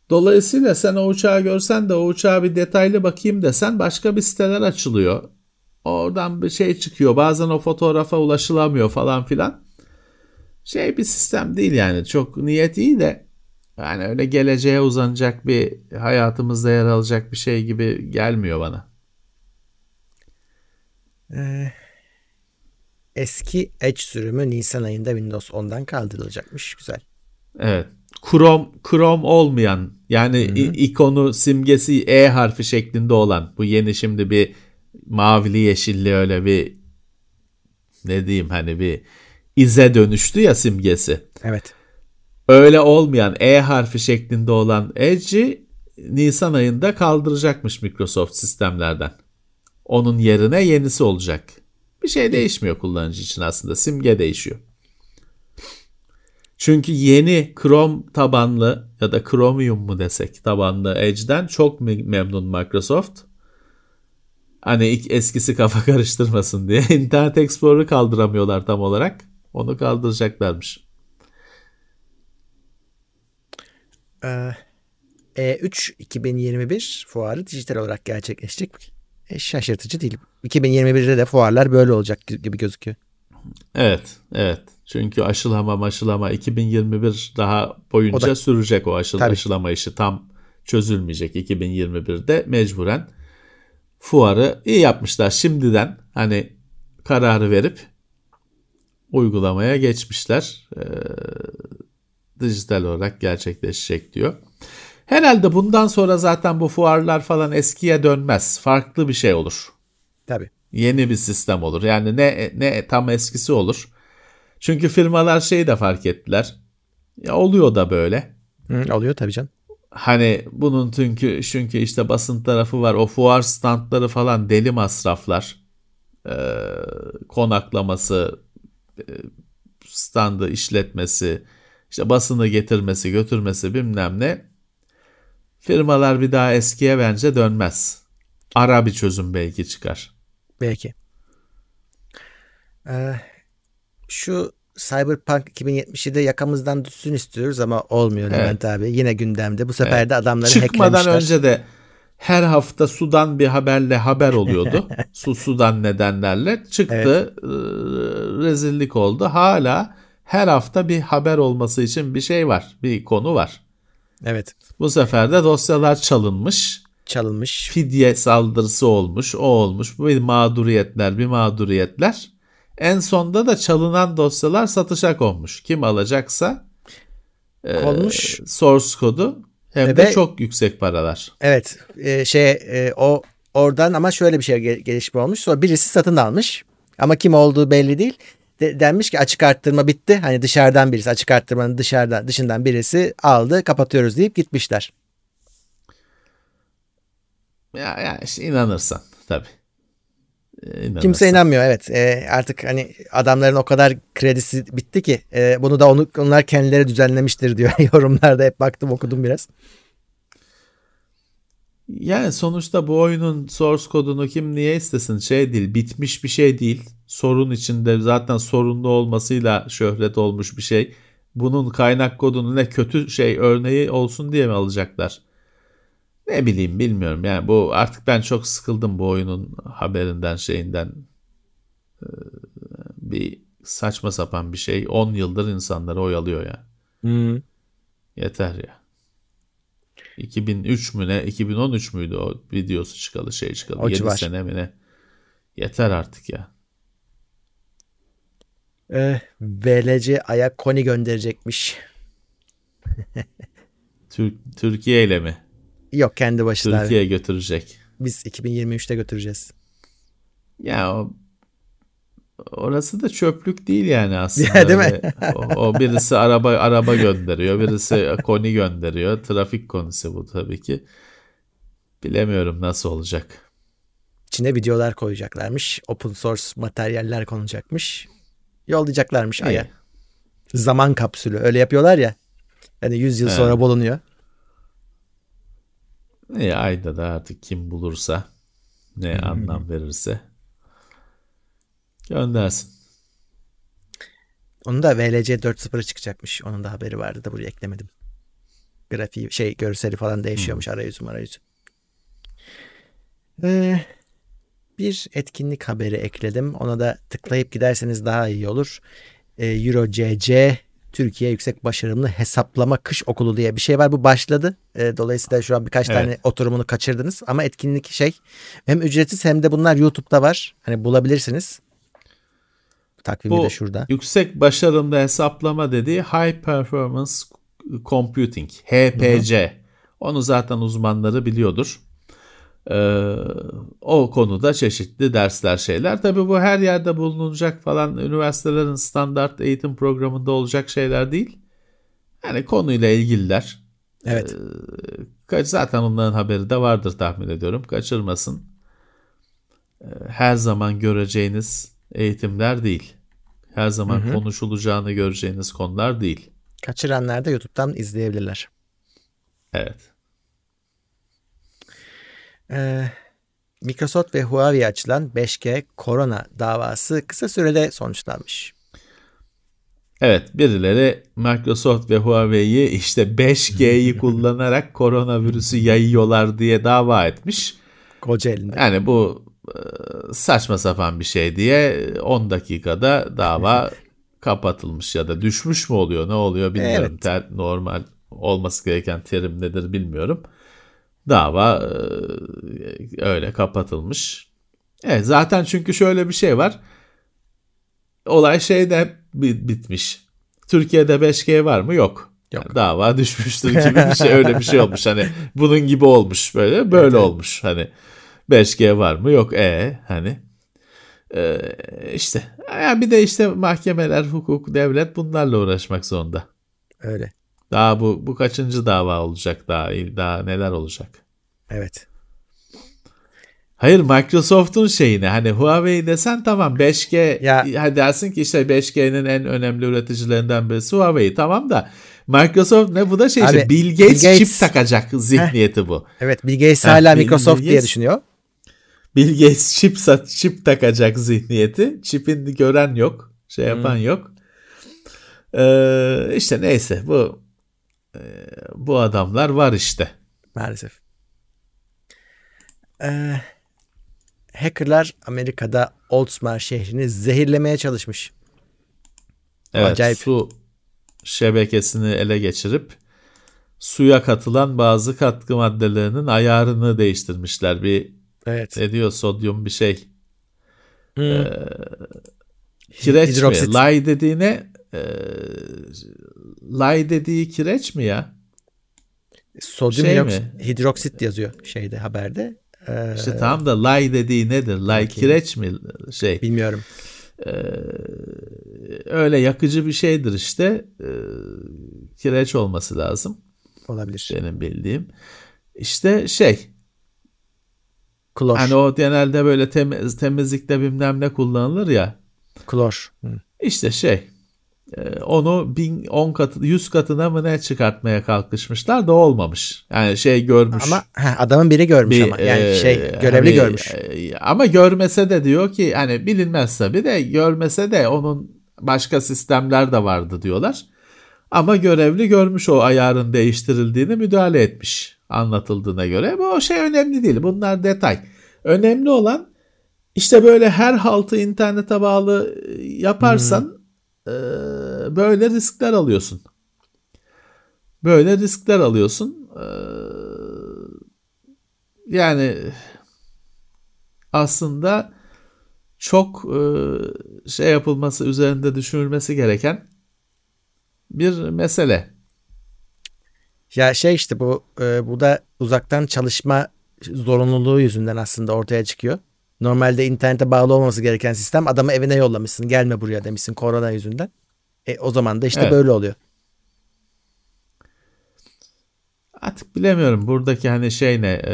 Dolayısıyla sen o uçağı görsen de o uçağa bir detaylı bakayım desen başka bir siteler açılıyor. Oradan bir şey çıkıyor. Bazen o fotoğrafa ulaşılamıyor falan filan. Şey bir sistem değil yani. Çok niyet iyi de yani öyle geleceğe uzanacak bir hayatımızda yer alacak bir şey gibi gelmiyor bana. Ee, eski Edge sürümü Nisan ayında Windows 10'dan kaldırılacakmış. Güzel. Evet. Chrome, Chrome olmayan yani i- ikonu simgesi E harfi şeklinde olan bu yeni şimdi bir mavili yeşilli öyle bir ne diyeyim hani bir ize dönüştü ya simgesi. Evet. Öyle olmayan E harfi şeklinde olan Edge'i Nisan ayında kaldıracakmış Microsoft sistemlerden. Onun yerine yenisi olacak. Bir şey değişmiyor kullanıcı için aslında. Simge değişiyor. Çünkü yeni Chrome tabanlı ya da Chromium mu desek tabanlı Edge'den çok me- memnun Microsoft. Hani ilk eskisi kafa karıştırmasın diye Internet Explorer'ı kaldıramıyorlar tam olarak. Onu kaldıracaklarmış. Ee, E3 2021 fuarı dijital olarak gerçekleşecek. E, şaşırtıcı değil. 2021'de de fuarlar böyle olacak gibi gözüküyor. Evet, evet. Çünkü aşılama maşılama 2021 daha boyunca O da- sürecek o aşıl, Tabii. aşılama işi tam çözülmeyecek 2021'de mecburen fuarı iyi yapmışlar şimdiden hani kararı verip uygulamaya geçmişler. Ee, dijital olarak gerçekleşecek diyor. Herhalde bundan sonra zaten bu fuarlar falan eskiye dönmez. Farklı bir şey olur Tabii. yeni bir sistem olur. Yani ne ne tam eskisi olur. Çünkü firmalar şeyi de fark ettiler. Ya oluyor da böyle. Hı, oluyor tabii canım. Hani bunun çünkü çünkü işte basın tarafı var. O fuar standları falan deli masraflar. Ee, konaklaması standı işletmesi, işte basını getirmesi, götürmesi bilmem ne. Firmalar bir daha eskiye bence dönmez. Ara bir çözüm belki çıkar. Belki. Ee, şu Cyberpunk 2077'de yakamızdan düşsün istiyoruz ama olmuyor Evet. Levent abi. Yine gündemde. Bu sefer Evet. de adamları Çıkmadan hacklemişler. önce de her hafta sudan bir haberle haber oluyordu. Su sudan nedenlerle çıktı. e, rezillik oldu. Hala her hafta bir haber olması için bir şey var. Bir konu var. Evet. Bu sefer de dosyalar çalınmış. Çalınmış. Fidye saldırısı olmuş. O olmuş. Bu bir mağduriyetler, bir mağduriyetler. En sonda da çalınan dosyalar satışa konmuş. Kim alacaksa e, Konmuş. source kodu hem Ve- de çok yüksek paralar. Evet. e, şey e, o oradan ama şöyle bir şey gel- gelişme olmuş. Sonra birisi satın almış. Ama kim olduğu belli değil. De- denmiş ki açık arttırma bitti. Hani dışarıdan birisi açık arttırmanın dışarıdan dışından birisi aldı kapatıyoruz deyip gitmişler. Ya, ya işte inanırsan tabii. Ee, inanırsan. Kimse inanmıyor evet. E, artık hani adamların o kadar kredisi bitti ki e, bunu da onu, onlar kendileri düzenlemiştir diyor yorumlarda hep baktım okudum biraz. Yani sonuçta bu oyunun source kodunu kim niye istesin şey değil bitmiş bir şey değil. Sorun içinde zaten sorunlu olmasıyla şöhret olmuş bir şey. Bunun kaynak kodunu ne kötü şey örneği olsun diye mi alacaklar? Ne bileyim bilmiyorum yani bu artık ben çok sıkıldım bu oyunun haberinden şeyinden. Ee, bir saçma sapan bir şey 10 yıldır insanları oyalıyor ya. Yeter ya. 2003 mü ne? 2013 müydü o videosu çıkalı şey çıkalı? O 7 civar. sene mi ne? Yeter artık ya. E, VLC ayak koni gönderecekmiş. Tür- Türkiye ile mi? Yok kendi başına. Türkiye götürecek. Biz 2023'te götüreceğiz. Ya o orası da çöplük değil yani aslında. Ya, değil mi? O, o birisi araba araba gönderiyor, birisi koni gönderiyor. Trafik konisi bu tabii ki. Bilemiyorum nasıl olacak. İçine videolar koyacaklarmış. Open source materyaller konulacakmış. Yollayacaklarmış Ay'a. İyi. Zaman kapsülü. Öyle yapıyorlar ya. Hani 100 yıl Evet. sonra bulunuyor. İyi ayda da artık kim bulursa ne anlam verirse göndersin. Onun da VLC 4.0'ı çıkacakmış. Onun da haberi vardı da buraya eklemedim. Grafiği şey görseli falan değişiyormuş arayüzü marayüzü. Ee, bir etkinlik haberi ekledim. Ona da tıklayıp giderseniz daha iyi olur. Ee, EuroCC Türkiye Yüksek Başarımlı Hesaplama Kış Okulu diye bir şey var. Bu başladı. Ee, dolayısıyla şu an birkaç Evet. tane oturumunu kaçırdınız. Ama etkinlik şey hem ücretsiz hem de bunlar YouTube'da var. Hani bulabilirsiniz. Takvimi Bu de şurada. yüksek başarımda hesaplama dediği High Performance Computing, HPC. Onu zaten uzmanları biliyordur. Ee, o konuda çeşitli dersler şeyler. Tabii bu her yerde bulunacak falan üniversitelerin standart eğitim programında olacak şeyler değil. Yani konuyla ilgililer. Evet. Ka- Zaten onların haberi de vardır tahmin ediyorum. Kaçırmasın. Ee, Her zaman göreceğiniz eğitimler değil. Her zaman konuşulacağını göreceğiniz konular değil. Kaçıranlar da YouTube'dan izleyebilirler. Evet. Ee, Microsoft ve Huawei açılan 5G korona davası kısa sürede sonuçlanmış. Evet birileri Microsoft ve Huawei'yi işte 5G'yi kullanarak koronavirüsü yayıyorlar diye dava etmiş. Kocaeli'nde. Yani bu saçma sapan bir şey diye 10 dakikada dava kapatılmış ya da düşmüş mü oluyor ne oluyor bilmiyorum. Evet. Ter- normal olması gereken terim nedir bilmiyorum. Dava e, öyle kapatılmış. Evet zaten çünkü şöyle bir şey var. Olay şeyde bi- bitmiş. Türkiye'de 5G var mı? Yok. Yok. Yani dava düşmüştür gibi bir şey öyle bir şey olmuş hani bunun gibi olmuş böyle böyle olmuş hani 5G var mı yok e hani e, işte yani bir de işte mahkemeler hukuk devlet bunlarla uğraşmak zorunda. Öyle. Daha bu bu kaçıncı dava olacak daha daha neler olacak. Evet. Hayır Microsoft'un şeyini hani Huawei desen tamam 5G Ya- ya. dersin ki işte 5G'nin en önemli üreticilerinden birisi Huawei tamam da Microsoft ne bu da şey Abi, işte Bill Gates, Bill Gates- çip takacak zihniyeti bu. Evet Bill Gates Ha, hala Bill- Microsoft Bill diye Gates- düşünüyor. Bill Gates çip sat çip takacak zihniyeti. Çipini gören yok, şey yapan yok. Ee, işte neyse bu e, bu adamlar var işte. Maalesef. Ee, hackerlar Amerika'da Oldsmar şehrini zehirlemeye çalışmış. Evet, Acayip. su şebekesini ele geçirip suya katılan bazı katkı maddelerinin ayarını değiştirmişler. Bir Evet. ne diyor sodyum bir şey. Hmm. Kireç Hidroksit. mi? Lay dediğine e, lay dediği kireç mi ya? Sodyum şey mi? hidroksit yazıyor şeyde haberde. Ee, İşte tamam da lay dediği nedir? Lay kireç mi şey? Bilmiyorum. Öyle yakıcı bir şeydir işte. Ee, kireç olması lazım Olabilir. benim bildiğim. İşte şey Klor. hani o genelde böyle temiz, temizlikte bilmem ne kullanılır ya. Klor. Hı. İşte şey e, onu bin, 10 katı 100 katına mı ne çıkartmaya kalkışmışlar da olmamış. Yani şey görmüş. Ama ha, adamın biri görmüş bir, ama. Yani e, şey görevli hani, görmüş. e, ama görmese de diyor ki hani bilinmez tabii de görmese de onun başka sistemler de vardı diyorlar. Ama görevli görmüş o ayarın değiştirildiğini müdahale etmiş anlatıldığına göre. Bu şey önemli değil. Bunlar detay. Önemli olan işte böyle her haltı internete bağlı e, yaparsan e, böyle riskler alıyorsun. Böyle riskler alıyorsun. E, yani aslında çok e, şey yapılması üzerinde düşünülmesi gereken bir mesele. Ya şey işte bu e, bu da uzaktan çalışma zorunluluğu yüzünden aslında ortaya çıkıyor. Normalde internete bağlı olması gereken sistem adamı evine yollamışsın. Gelme buraya demişsin korona yüzünden. E, o zaman da işte Evet. böyle oluyor. Artık bilemiyorum buradaki hani şey ne e,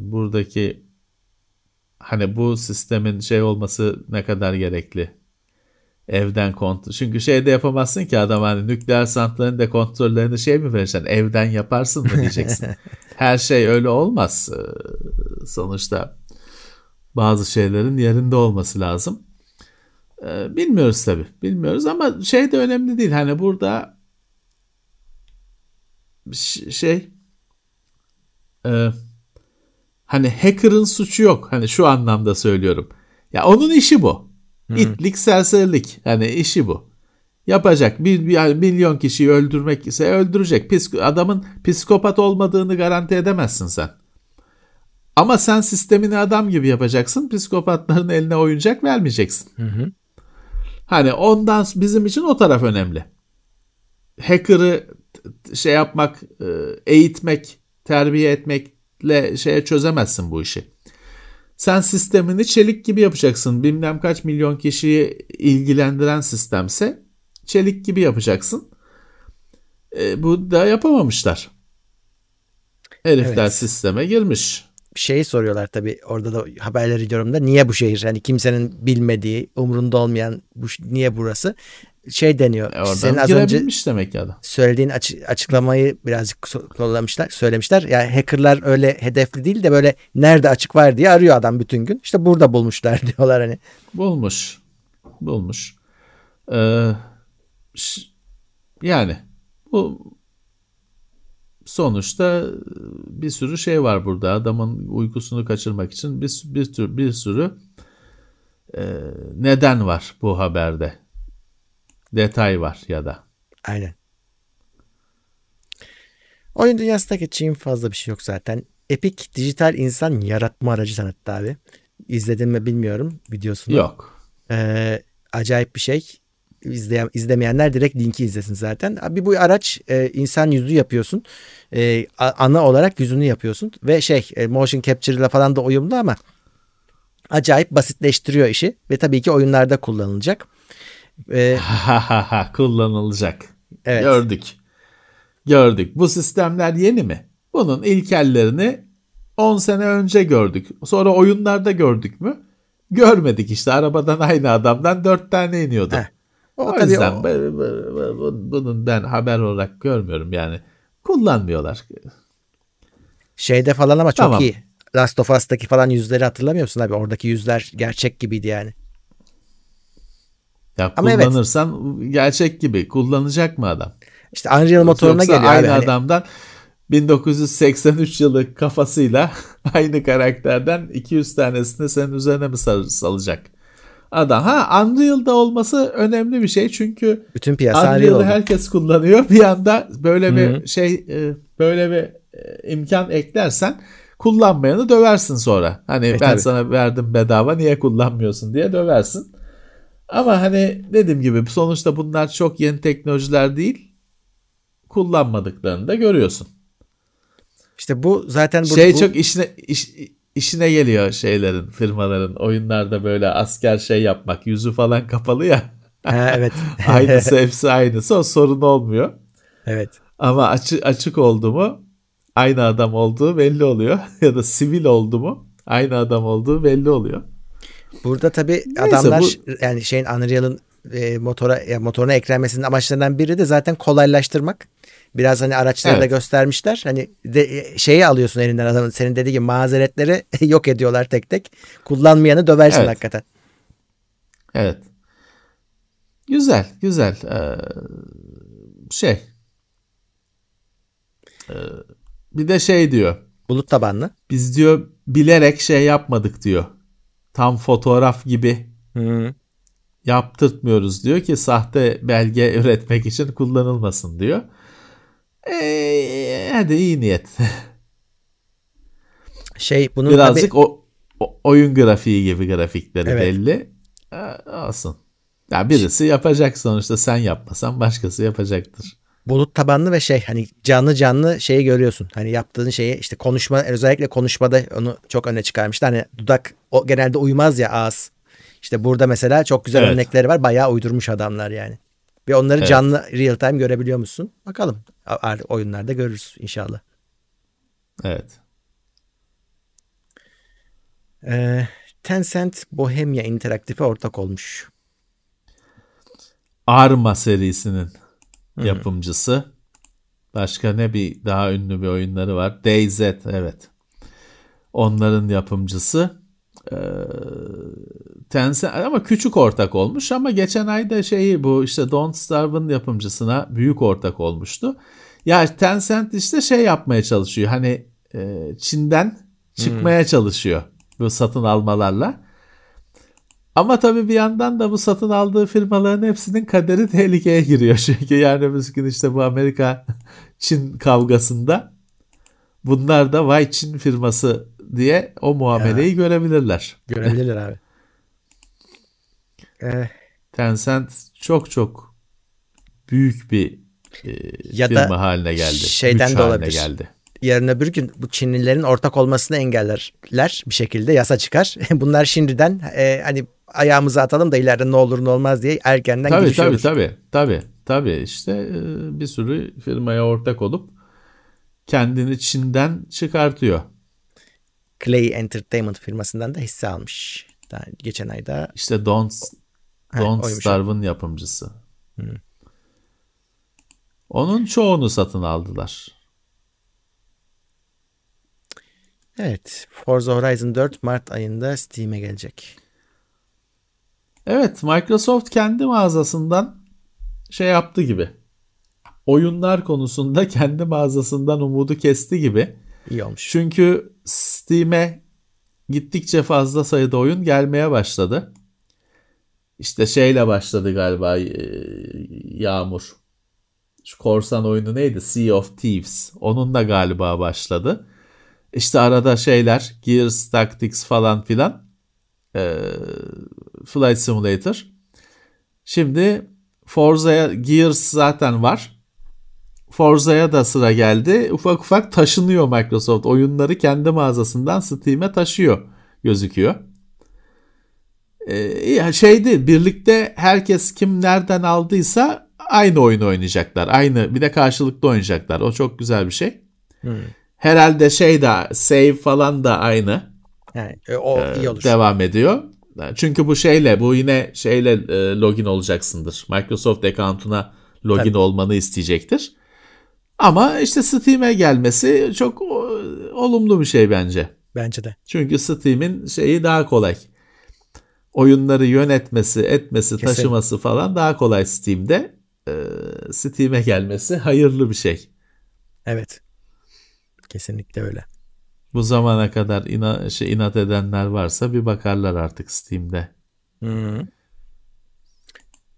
buradaki hani bu sistemin şey olması ne kadar gerekli evden kontrol. Çünkü şey de yapamazsın ki adam hani nükleer santralin de kontrollerini şey mi vereceksin evden yaparsın mı diyeceksin. Her şey öyle olmaz. E, sonuçta bazı şeylerin yerinde olması lazım. E, bilmiyoruz tabii bilmiyoruz ama şey de önemli değil hani burada şey e, hani hacker'ın suçu yok. Hani şu anlamda söylüyorum. Ya onun işi bu. İtlik, serserilik. Hani işi bu. Yapacak. Bir, yani milyon kişiyi öldürmek ise öldürecek. Psik- adamın psikopat olmadığını garanti edemezsin sen. Ama sen sistemini adam gibi yapacaksın. Psikopatların eline oyuncak vermeyeceksin. Hani ondan bizim için o taraf önemli. Hacker'ı şey yapmak, e, eğitmek, terbiye etmekle şeye çözemezsin bu işi. Sen sistemini çelik gibi yapacaksın. Bilmem kaç milyon kişiyi ilgilendiren sistemse çelik gibi yapacaksın. E, bu da yapamamışlar. Herifler Evet. sisteme girmiş. Şeyi soruyorlar tabii orada da haberleri yorumda niye bu şehir? Hani kimsenin bilmediği, umrunda olmayan bu niye burası? Şey deniyor. E, oradan senin az önce demek ki adam. söylediğin açı- açıklamayı birazcık kollamışlar, söylemişler. Ya hackerlar öyle hedefli değil de böyle nerede açık var diye arıyor adam bütün gün. İşte burada bulmuşlar diyorlar hani. Bulmuş. Bulmuş. Ee, yani bu sonuçta bir sürü şey var burada. Adamın uykusunu kaçırmak için bir, bir, tür, bir sürü e, neden var bu haberde. Detay var ya da. Aynen. Oyun dünyasında geçeceğim fazla bir şey yok zaten. Epic dijital insan yaratma aracı tanıttı abi. İzledim mi bilmiyorum videosunu. Yok. Ee, acayip bir şey. İzleyen, izlemeyenler direkt linki izlesin zaten. Abi bu araç e, insan yüzü yapıyorsun. E, ana olarak yüzünü yapıyorsun. Ve şey e, motion capture ile falan da uyumlu ama acayip basitleştiriyor işi. Ve tabii ki oyunlarda kullanılacak. E, Kullanılacak. Evet. Gördük. Gördük. Bu sistemler yeni mi? Bunun ilkellerini 10 sene önce gördük. Sonra oyunlarda gördük mü? Görmedik işte arabadan aynı adamdan 4 tane iniyordu. Heh. O, O yüzden o- bu- bu- bu- bunun ben haber olarak görmüyorum yani. Kullanmıyorlar. Şeyde falan ama çok Tamam. iyi. Last of Us'taki falan yüzleri hatırlamıyor musun abi? Oradaki yüzler gerçek gibiydi yani. Ya Ama evet. kullanırsan gerçek gibi kullanacak mı adam? İşte Unreal motoruna Yoksa geliyor aynı abi. Hani- adamdan 1983 yılı kafasıyla aynı karakterden 200 tanesini senin üzerine mi sal- salacak? Adam ha Unreal'da olması önemli bir şey çünkü bütün piyasa Unreal Unreal'ı oldu. herkes kullanıyor. Bir anda böyle bir Hı. şey e, böyle bir e, imkan eklersen kullanmayanı döversin sonra. Hani E, ben tabii. sana verdim bedava niye kullanmıyorsun diye döversin. Ama hani dediğim gibi sonuçta bunlar çok yeni teknolojiler değil. Kullanmadıklarını da görüyorsun. İşte bu zaten bu, şey bu- çok işine iş- işine geliyor şeylerin, firmaların oyunlarda böyle asker şey yapmak, yüzü falan kapalı ya. Ha, evet. aynısı hepsi aynısı. O sorun olmuyor. evet. Ama açık açık oldu mu aynı adam olduğu belli oluyor ya da sivil oldu mu aynı adam olduğu belli oluyor. Burada tabii Neyse, adamlar bu- yani şeyin Unreal'ın e, motora ya motoruna eklenmesinin amaçlarından biri de zaten kolaylaştırmak. Biraz hani araçları da Evet. göstermişler. Hani de, e, şeyi alıyorsun elinden adamın senin dediği gibi mazeretleri yok ediyorlar tek tek. Kullanmayanı döversin Evet. hakikaten. Evet. Güzel, güzel. Ee, şey. Ee, bir de şey diyor. Bulut tabanlı. Biz diyor bilerek şey yapmadık diyor. Tam fotoğraf gibi Hı. yaptırtmıyoruz diyor ki sahte belge üretmek için kullanılmasın diyor. Ee, hadi iyi niyet. Şey bunun Birazcık tabii o, o- oyun grafiği gibi grafikleri Evet. belli. Ee, olsun. Ya birisi yapacak sonuçta sen yapmasan başkası yapacaktır. Bulut tabanlı ve şey hani canlı canlı şeyi görüyorsun. Hani yaptığın şeyi işte konuşma özellikle konuşmada onu çok öne çıkarmışlar. Hani dudak o genelde uymaz ya ağız. İşte burada mesela çok güzel Evet. örnekleri var. Bayağı uydurmuş adamlar yani. Ve onları Evet. canlı real time görebiliyor musun? Bakalım. Artık oyunlarda görürüz inşallah. Evet. Ee, Tencent Bohemia Interactive'e ortak olmuş. Arma serisinin yapımcısı. Başka ne bir daha ünlü bir oyunları var. DayZ evet. Onların yapımcısı. Ee, Tencent ama küçük ortak olmuş ama geçen ayda şeyi bu işte Don't Starve'ın yapımcısına büyük ortak olmuştu. Ya Tencent işte şey yapmaya çalışıyor. Hani e, Çin'den çıkmaya çalışıyor bu satın almalarla. Ama tabii bir yandan da bu satın aldığı firmaların hepsinin kaderi tehlikeye giriyor. Çünkü yani bugün işte bu Amerika Çin kavgasında bunlar da vay Çin firması diye o muameleyi görebilirler. Görebilirler abi. Ee, Tencent çok çok büyük bir e, Ya da firma haline geldi. şeyden Güç de olabilir. geldi. yarın öbür gün bu Çinlilerin ortak olmasını engellerler bir şekilde yasa çıkar. Bunlar şimdiden e, hani ayağımızı atalım da ileride ne olur ne olmaz diye erkenden Tabii girişiyor. tabii tabii tabii tabii işte e, bir sürü firmaya ortak olup kendini Çin'den çıkartıyor. Clay Entertainment firmasından da hisse almış. Daha geçen ayda İşte Don't Ha, Don't oymuş. Starve'ın yapımcısı. Onun çoğunu satın aldılar. evet Forza Horizon 4 Mart ayında Steam'e gelecek. Evet, Microsoft kendi mağazasından şey yaptı gibi. Oyunlar konusunda kendi mağazasından umudu kesti gibi. İyi olmuş. Çünkü Steam'e gittikçe fazla sayıda oyun gelmeye başladı. İşte şeyle başladı galiba e, Yağmur. Şu korsan oyunu neydi? Sea of Thieves. Onun da galiba başladı. İşte arada şeyler Gears Tactics falan filan. E, Flight Simulator. Şimdi Forza'ya Gears zaten var. Forza'ya da sıra geldi. Ufak ufak taşınıyor Microsoft. Oyunları kendi mağazasından Steam'e taşıyor gözüküyor. Ee, şeydi birlikte herkes kim nereden aldıysa aynı oyunu oynayacaklar. Aynı bir de karşılıklı oynayacaklar. O çok güzel bir şey. Hmm. Herhalde şey de save falan da aynı. Yani e, o Ee, iyi olur. Devam ediyor. Çünkü bu şeyle bu yine şeyle e, login olacaksındır. Microsoft account'una login Tabii. olmanı isteyecektir. Ama işte Steam'e gelmesi çok o, olumlu bir şey bence. Bence de. Çünkü Steam'in şeyi daha kolay. Oyunları yönetmesi, etmesi, Kesin. taşıması falan daha kolay Steam'de. Ee, Steam'e gelmesi hayırlı bir şey. Evet. Kesinlikle öyle. Bu zamana kadar ina, şey, inat edenler varsa bir bakarlar artık Steam'de. Hı.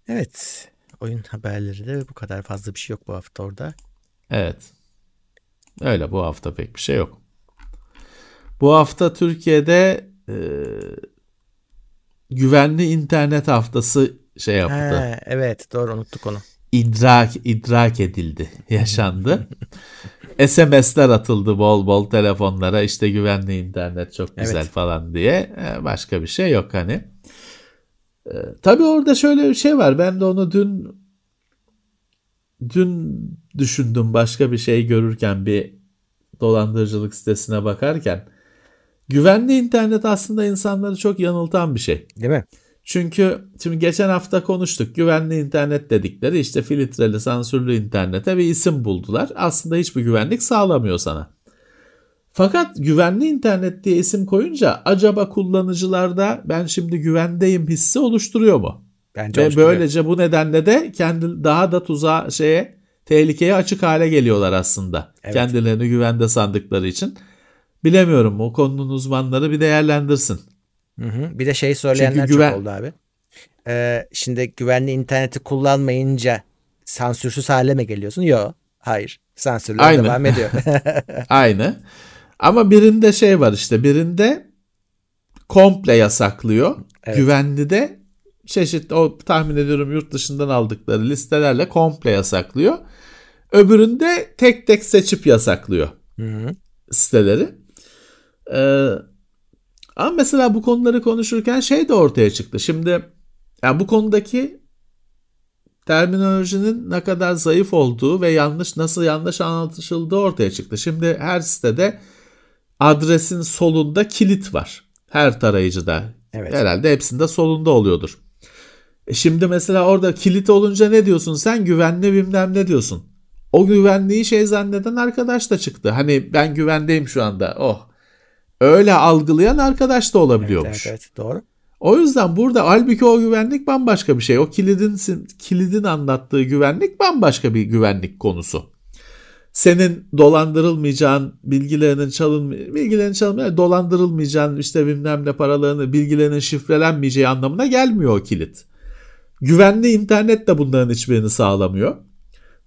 Evet. Oyun haberleri de bu kadar fazla bir şey yok bu hafta orada. Evet. Öyle bu hafta pek bir şey yok. Bu hafta Türkiye'de e, güvenli internet haftası şey yaptı. Ha, evet doğru unuttuk onu. idrak idrak edildi, yaşandı. SMS'ler atıldı bol bol telefonlara işte güvenli internet çok güzel Evet. falan diye. Ee, Başka bir şey yok hani. Ee, tabii orada şöyle bir şey var. Ben de onu dün dün düşündüm başka bir şey görürken bir dolandırıcılık sitesine bakarken. Güvenli internet aslında insanları çok yanıltan bir şey. Değil mi? Çünkü şimdi geçen hafta konuştuk. Güvenli internet dedikleri işte filtreli, sansürlü internete bir isim buldular. Aslında hiçbir güvenlik sağlamıyor sana. Fakat güvenli internet diye isim koyunca acaba kullanıcılarda ben şimdi güvendeyim hissi oluşturuyor mu? Bence Ve böylece bu nedenle de kendi daha da tuzağa şeye tehlikeye açık hale geliyorlar aslında. Evet. Kendilerini güvende sandıkları için. Bilemiyorum o konunun uzmanları bir değerlendirsin. Hı hı. Bir de şey söyleyenler Çünkü güven- çok oldu abi. Ee, şimdi güvenli interneti kullanmayınca sansürsüz hale mi geliyorsun? Yok. Hayır. Sansürler Aynı. devam ediyor. Aynı. Ama birinde şey var işte birinde komple yasaklıyor. Evet. Güvenli de çeşitli o tahmin ediyorum yurt dışından aldıkları listelerle komple yasaklıyor. Öbüründe tek tek seçip yasaklıyor Hı hı. siteleri. Ee, ama mesela bu konuları konuşurken şey de ortaya çıktı. Şimdi yani bu konudaki terminolojinin ne kadar zayıf olduğu ve yanlış nasıl yanlış anlatıldığı ortaya çıktı. Şimdi her sitede adresin solunda kilit var. Her tarayıcıda. Evet. Herhalde hepsinde solunda oluyordur. E şimdi mesela orada kilit olunca ne diyorsun sen? Güvenli bilmem ne diyorsun. O güvenliği şey zanneden arkadaş da çıktı. Hani ben güvendeyim şu anda. Oh. Öyle algılayan arkadaş da olabiliyormuş. evet, evet, doğru. O yüzden burada halbuki o güvenlik bambaşka bir şey. O kilidin kilidin anlattığı güvenlik bambaşka bir güvenlik konusu. Senin dolandırılmayacağın, bilgilerinin çalın bilgilerinin çalınmayan, dolandırılmayacağın işte bilmem ne paralarını, bilgilerinin şifrelenmeyeceği anlamına gelmiyor o kilit. Güvenli internet de bunların hiçbirini sağlamıyor.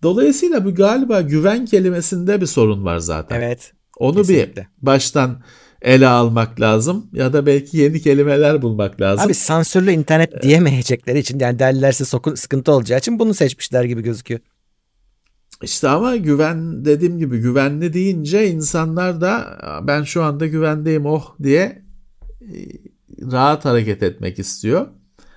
Dolayısıyla bu galiba güven kelimesinde bir sorun var zaten. Evet. Onu kesinlikle. bir baştan ele almak lazım ya da belki yeni kelimeler bulmak lazım. Abi sansürlü internet diyemeyecekleri için yani derlerse sokun, sıkıntı olacağı için bunu seçmişler gibi gözüküyor. İşte ama güven dediğim gibi güvenli deyince insanlar da ben şu anda güvendeyim oh diye e, rahat hareket etmek istiyor.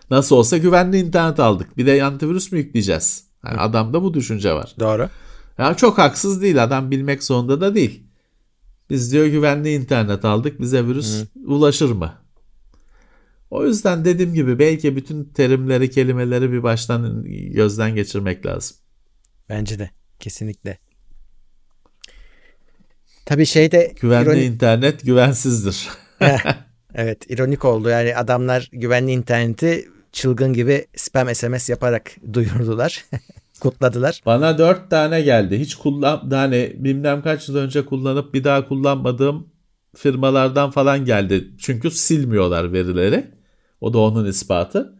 Nasıl olsa güvenli internet aldık. Bir de antivirüs mü yükleyeceğiz? Yani adamda bu düşünce var. Doğru. Ya çok haksız değil. Adam bilmek zorunda da değil. Biz diyor güvenli internet aldık. Bize virüs ulaşır mı? O yüzden dediğim gibi belki bütün terimleri, kelimeleri bir baştan gözden geçirmek lazım. Bence de. Kesinlikle. Tabii şey de Güvenli ironi- internet güvensizdir. evet ironik oldu. Yani adamlar güvenli interneti çılgın gibi spam SMS yaparak duyurdular. Kutladılar. Bana dört tane geldi. Hiç kullan hani bilmem kaç yıl önce kullanıp bir daha kullanmadığım firmalardan falan geldi. Çünkü silmiyorlar verileri. O da onun ispatı.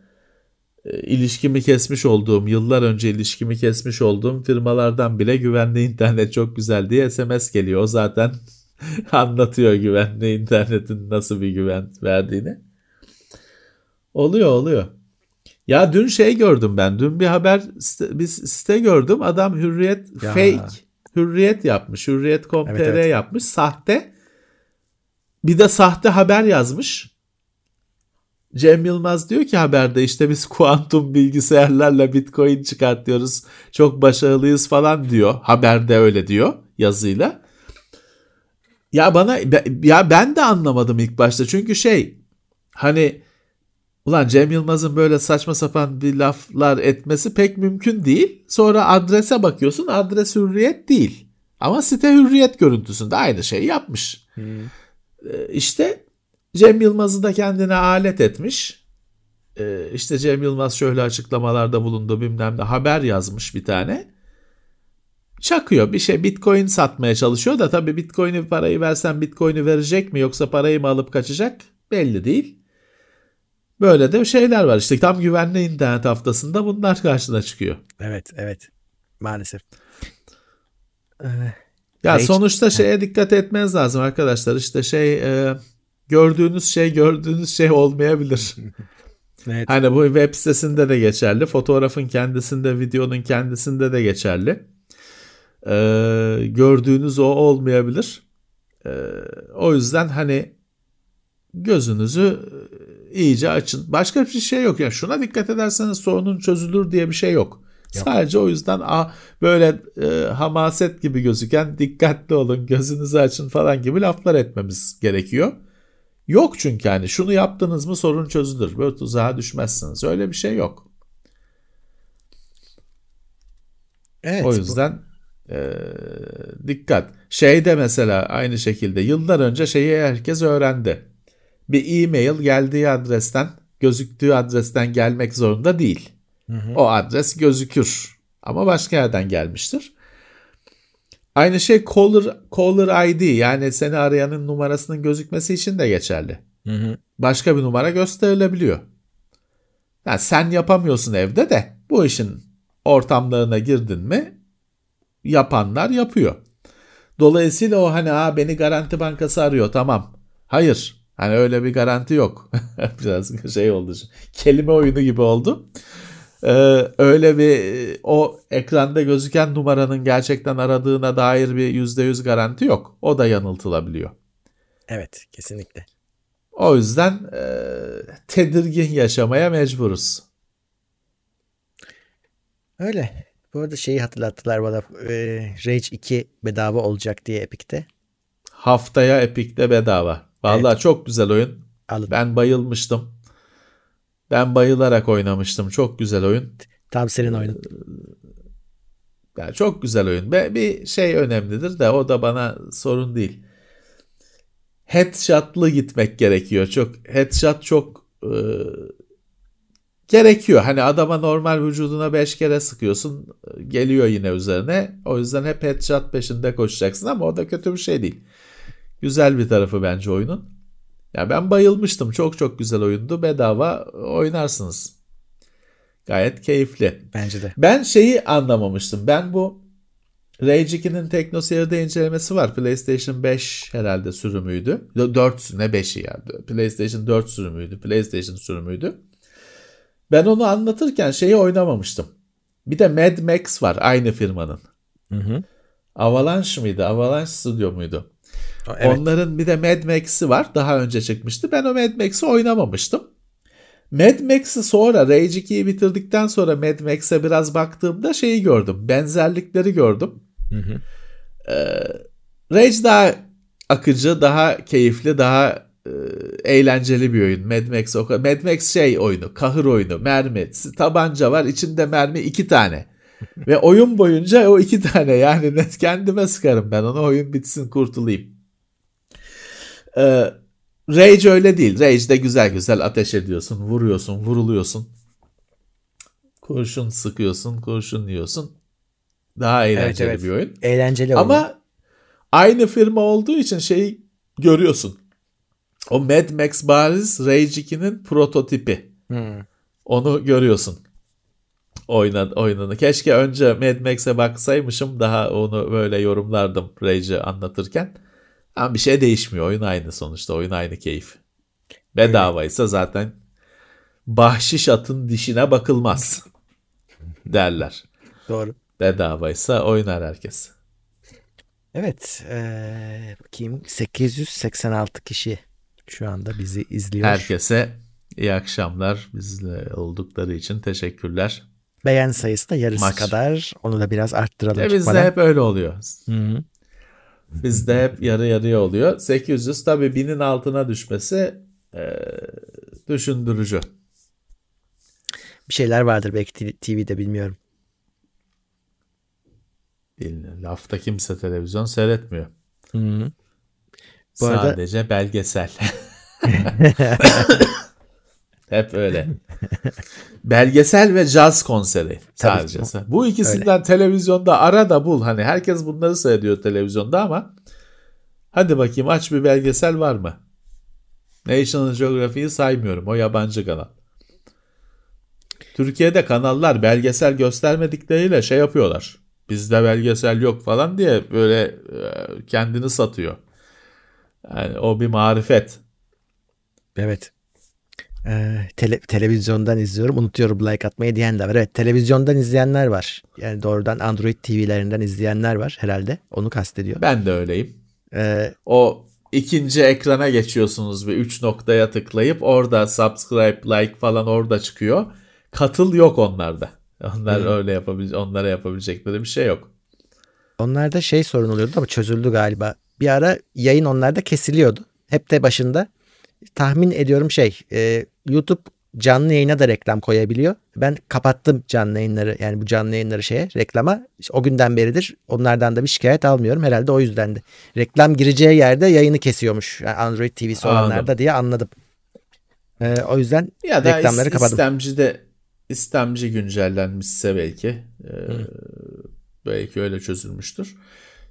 E, İlişkimi kesmiş olduğum, yıllar önce ilişkimi kesmiş olduğum firmalardan bile güvenli internet çok güzel diye SMS geliyor. O zaten anlatıyor güvenli internetin nasıl bir güven verdiğini. Oluyor oluyor. Ya dün şey gördüm ben. Dün bir haber bir site gördüm. Adam Hürriyet Ya. fake Hürriyet yapmış. Hürriyet.com.tr Evet, evet. yapmış. Sahte. Bir de sahte haber yazmış. Cem Yılmaz diyor ki haberde işte biz kuantum bilgisayarlarla bitcoin çıkartıyoruz. Çok başarılıyız falan diyor. Haberde öyle diyor yazıyla. Ya bana ya ben de anlamadım ilk başta. Çünkü şey hani ulan Cem Yılmaz'ın böyle saçma sapan bir laflar etmesi pek mümkün değil. Sonra adrese bakıyorsun adres hürriyet değil. Ama site hürriyet görüntüsünde aynı şeyi yapmış. Hmm. İşte Cem Yılmaz'ı da kendine alet etmiş. Ee, işte Cem Yılmaz şöyle açıklamalarda bulundu bilmem ne haber yazmış bir tane. Çakıyor bir şey bitcoin satmaya çalışıyor da tabii bitcoin'i parayı versen bitcoin'i verecek mi yoksa parayı mı alıp kaçacak belli değil. Böyle de şeyler var işte tam güvenli internet haftasında bunlar karşına çıkıyor. Evet evet maalesef. Ee, ya sonuçta şeye dikkat etmeniz lazım arkadaşlar işte şey e, gördüğünüz şey gördüğünüz şey olmayabilir. evet. Hani bu web sitesinde de geçerli fotoğrafın kendisinde videonun kendisinde de geçerli. Ee, gördüğünüz o olmayabilir. Ee, o yüzden hani gözünüzü iyice açın. Başka bir şey yok. Yani şuna dikkat ederseniz sorunun çözülür diye bir şey yok. Yok. Sadece o yüzden a, böyle e, hamaset gibi gözüken dikkatli olun gözünüzü açın falan gibi laflar etmemiz gerekiyor. Yok çünkü hani şunu yaptınız mı sorun çözülür. Böyle tuzağa düşmezsiniz. Öyle bir şey yok. Evet, o yüzden bu... e, dikkat. Şeyde mesela aynı şekilde yıllar önce şeyi herkes öğrendi. Bir e-mail geldiği adresten gözüktüğü adresten gelmek zorunda değil. Hı hı. O adres gözükür ama başka yerden gelmiştir. Aynı şey caller, caller ID yani seni arayanın numarasının gözükmesi için de geçerli. Hı hı. Başka bir numara gösterilebiliyor. Yani sen yapamıyorsun evde de bu işin ortamlarına girdin mi yapanlar yapıyor. Dolayısıyla o hani Aa, beni Garanti Bankası arıyor tamam. Hayır hani öyle bir garanti yok. Biraz şey oldu. Kelime oyunu gibi oldu. Ee, öyle bir o ekranda gözüken numaranın gerçekten aradığına dair bir yüzde yüz garanti yok. O da yanıltılabiliyor. Evet kesinlikle. O yüzden e, tedirgin yaşamaya mecburuz. Öyle. Bu arada şeyi hatırlattılar bana. E, Rage 2 bedava olacak diye Epic'te. Haftaya Epic'te bedava. Vallahi evet. çok güzel oyun. Alın. Ben bayılmıştım. Ben bayılarak oynamıştım. Çok güzel oyun. Tam senin oyunun. Ee, yani çok güzel oyun. Ve bir şey önemlidir de o da bana sorun değil. Headshot'lı gitmek gerekiyor. Çok headshot çok e, gerekiyor. Hani adama normal vücuduna 5 kere sıkıyorsun. Geliyor yine üzerine. O yüzden hep headshot peşinde koşacaksın ama o da kötü bir şey değil. Güzel bir tarafı bence oyunun. Ya ben bayılmıştım. Çok çok güzel oyundu. Bedava oynarsınız. Gayet keyifli. Bence de. Ben şeyi anlamamıştım. Ben bu Rage 2'nin TeknoSeyir'de incelemesi var. PlayStation 5 herhalde sürümüydü. 4 ne 5'i ya. PlayStation 4 sürümüydü. PlayStation sürümüydü. Ben onu anlatırken şeyi oynamamıştım. Bir de Mad Max var aynı firmanın. Hı hı. Avalanche mıydı? Avalanche Studio muydu? Evet. Onların bir de Mad Max'i var. Daha önce çıkmıştı. Ben o Mad Max'i oynamamıştım. Mad Max'i sonra Rage 2'yi bitirdikten sonra Mad Max'e biraz baktığımda şeyi gördüm. Benzerlikleri gördüm. Hı hı. Ee, Rage daha akıcı, daha keyifli, daha e, eğlenceli bir oyun. Mad Max o Mad Max şey oyunu, kahır oyunu, mermi, tabanca var, içinde mermi iki tane. Ve oyun boyunca o iki tane yani kendime sıkarım ben onu oyun bitsin kurtulayım. Ee, Rage öyle değil. Rage'de güzel güzel ateş ediyorsun, vuruyorsun, vuruluyorsun. Kurşun sıkıyorsun, kurşun yiyorsun. Daha eğlenceli evet, evet. bir oyun. Eğlenceli Ama oyun. aynı firma olduğu için şeyi görüyorsun. O Mad Max bariz Rage 2'nin prototipi. Hmm. Onu görüyorsun. Oynadı, oynadı. Keşke önce Mad Max'e baksaymışım daha onu böyle yorumlardım Rage'i anlatırken. Ama bir şey değişmiyor. Oyun aynı sonuçta. Oyun aynı keyif. Bedavaysa zaten bahşiş atın dişine bakılmaz derler. Doğru. Bedavaysa oynar herkes. Evet. Ee, bakayım 886 kişi şu anda bizi izliyor. Herkese iyi akşamlar. Bizle oldukları için teşekkürler. Beğen sayısı da yarısı Maç. kadar. Onu da biraz arttıralım. E bizde hep öyle oluyor. Hı-hı. Bizde hep yarı yarıya oluyor. 800 tabii 1000'in altına düşmesi e, düşündürücü. Bir şeyler vardır belki TV'de bilmiyorum. Bilmiyorum. Lafta kimse televizyon seyretmiyor. Hı-hı. Bu Sadece arada... belgesel. Hep öyle. Belgesel ve caz konseri sadece. Bu ikisinden öyle. televizyonda ara da bul. Hani herkes bunları seyrediyor televizyonda ama hadi bakayım aç bir belgesel var mı? National Geographic'i saymıyorum. O yabancı kanal. Türkiye'de kanallar belgesel göstermedikleriyle şey yapıyorlar. Bizde belgesel yok falan diye böyle e, kendini satıyor. Yani o bir marifet. Evet. Ee, tele, televizyondan izliyorum unutuyorum like atmayı diyen de var. Evet televizyondan izleyenler var. Yani doğrudan Android TV'lerinden izleyenler var herhalde. Onu kastediyor. Ben de öyleyim. Ee, o ikinci ekrana geçiyorsunuz ve üç noktaya tıklayıp orada subscribe, like falan orada çıkıyor. Katıl yok onlarda. Onlar hmm. öyle yapabilecek, onlara yapabilecekleri bir şey yok. Onlarda şey sorun oluyordu ama çözüldü galiba. Bir ara yayın onlarda kesiliyordu. Hep de başında tahmin ediyorum şey e, YouTube canlı yayına da reklam koyabiliyor. Ben kapattım canlı yayınları yani bu canlı yayınları şeye reklama. İşte o günden beridir onlardan da bir şikayet almıyorum. Herhalde o yüzden de. Reklam gireceği yerde yayını kesiyormuş. Yani Android TV'si olanlarda diye anladım. Ee, o yüzden ya da reklamları kapadım. istemci de istemci güncellenmişse belki e, belki öyle çözülmüştür.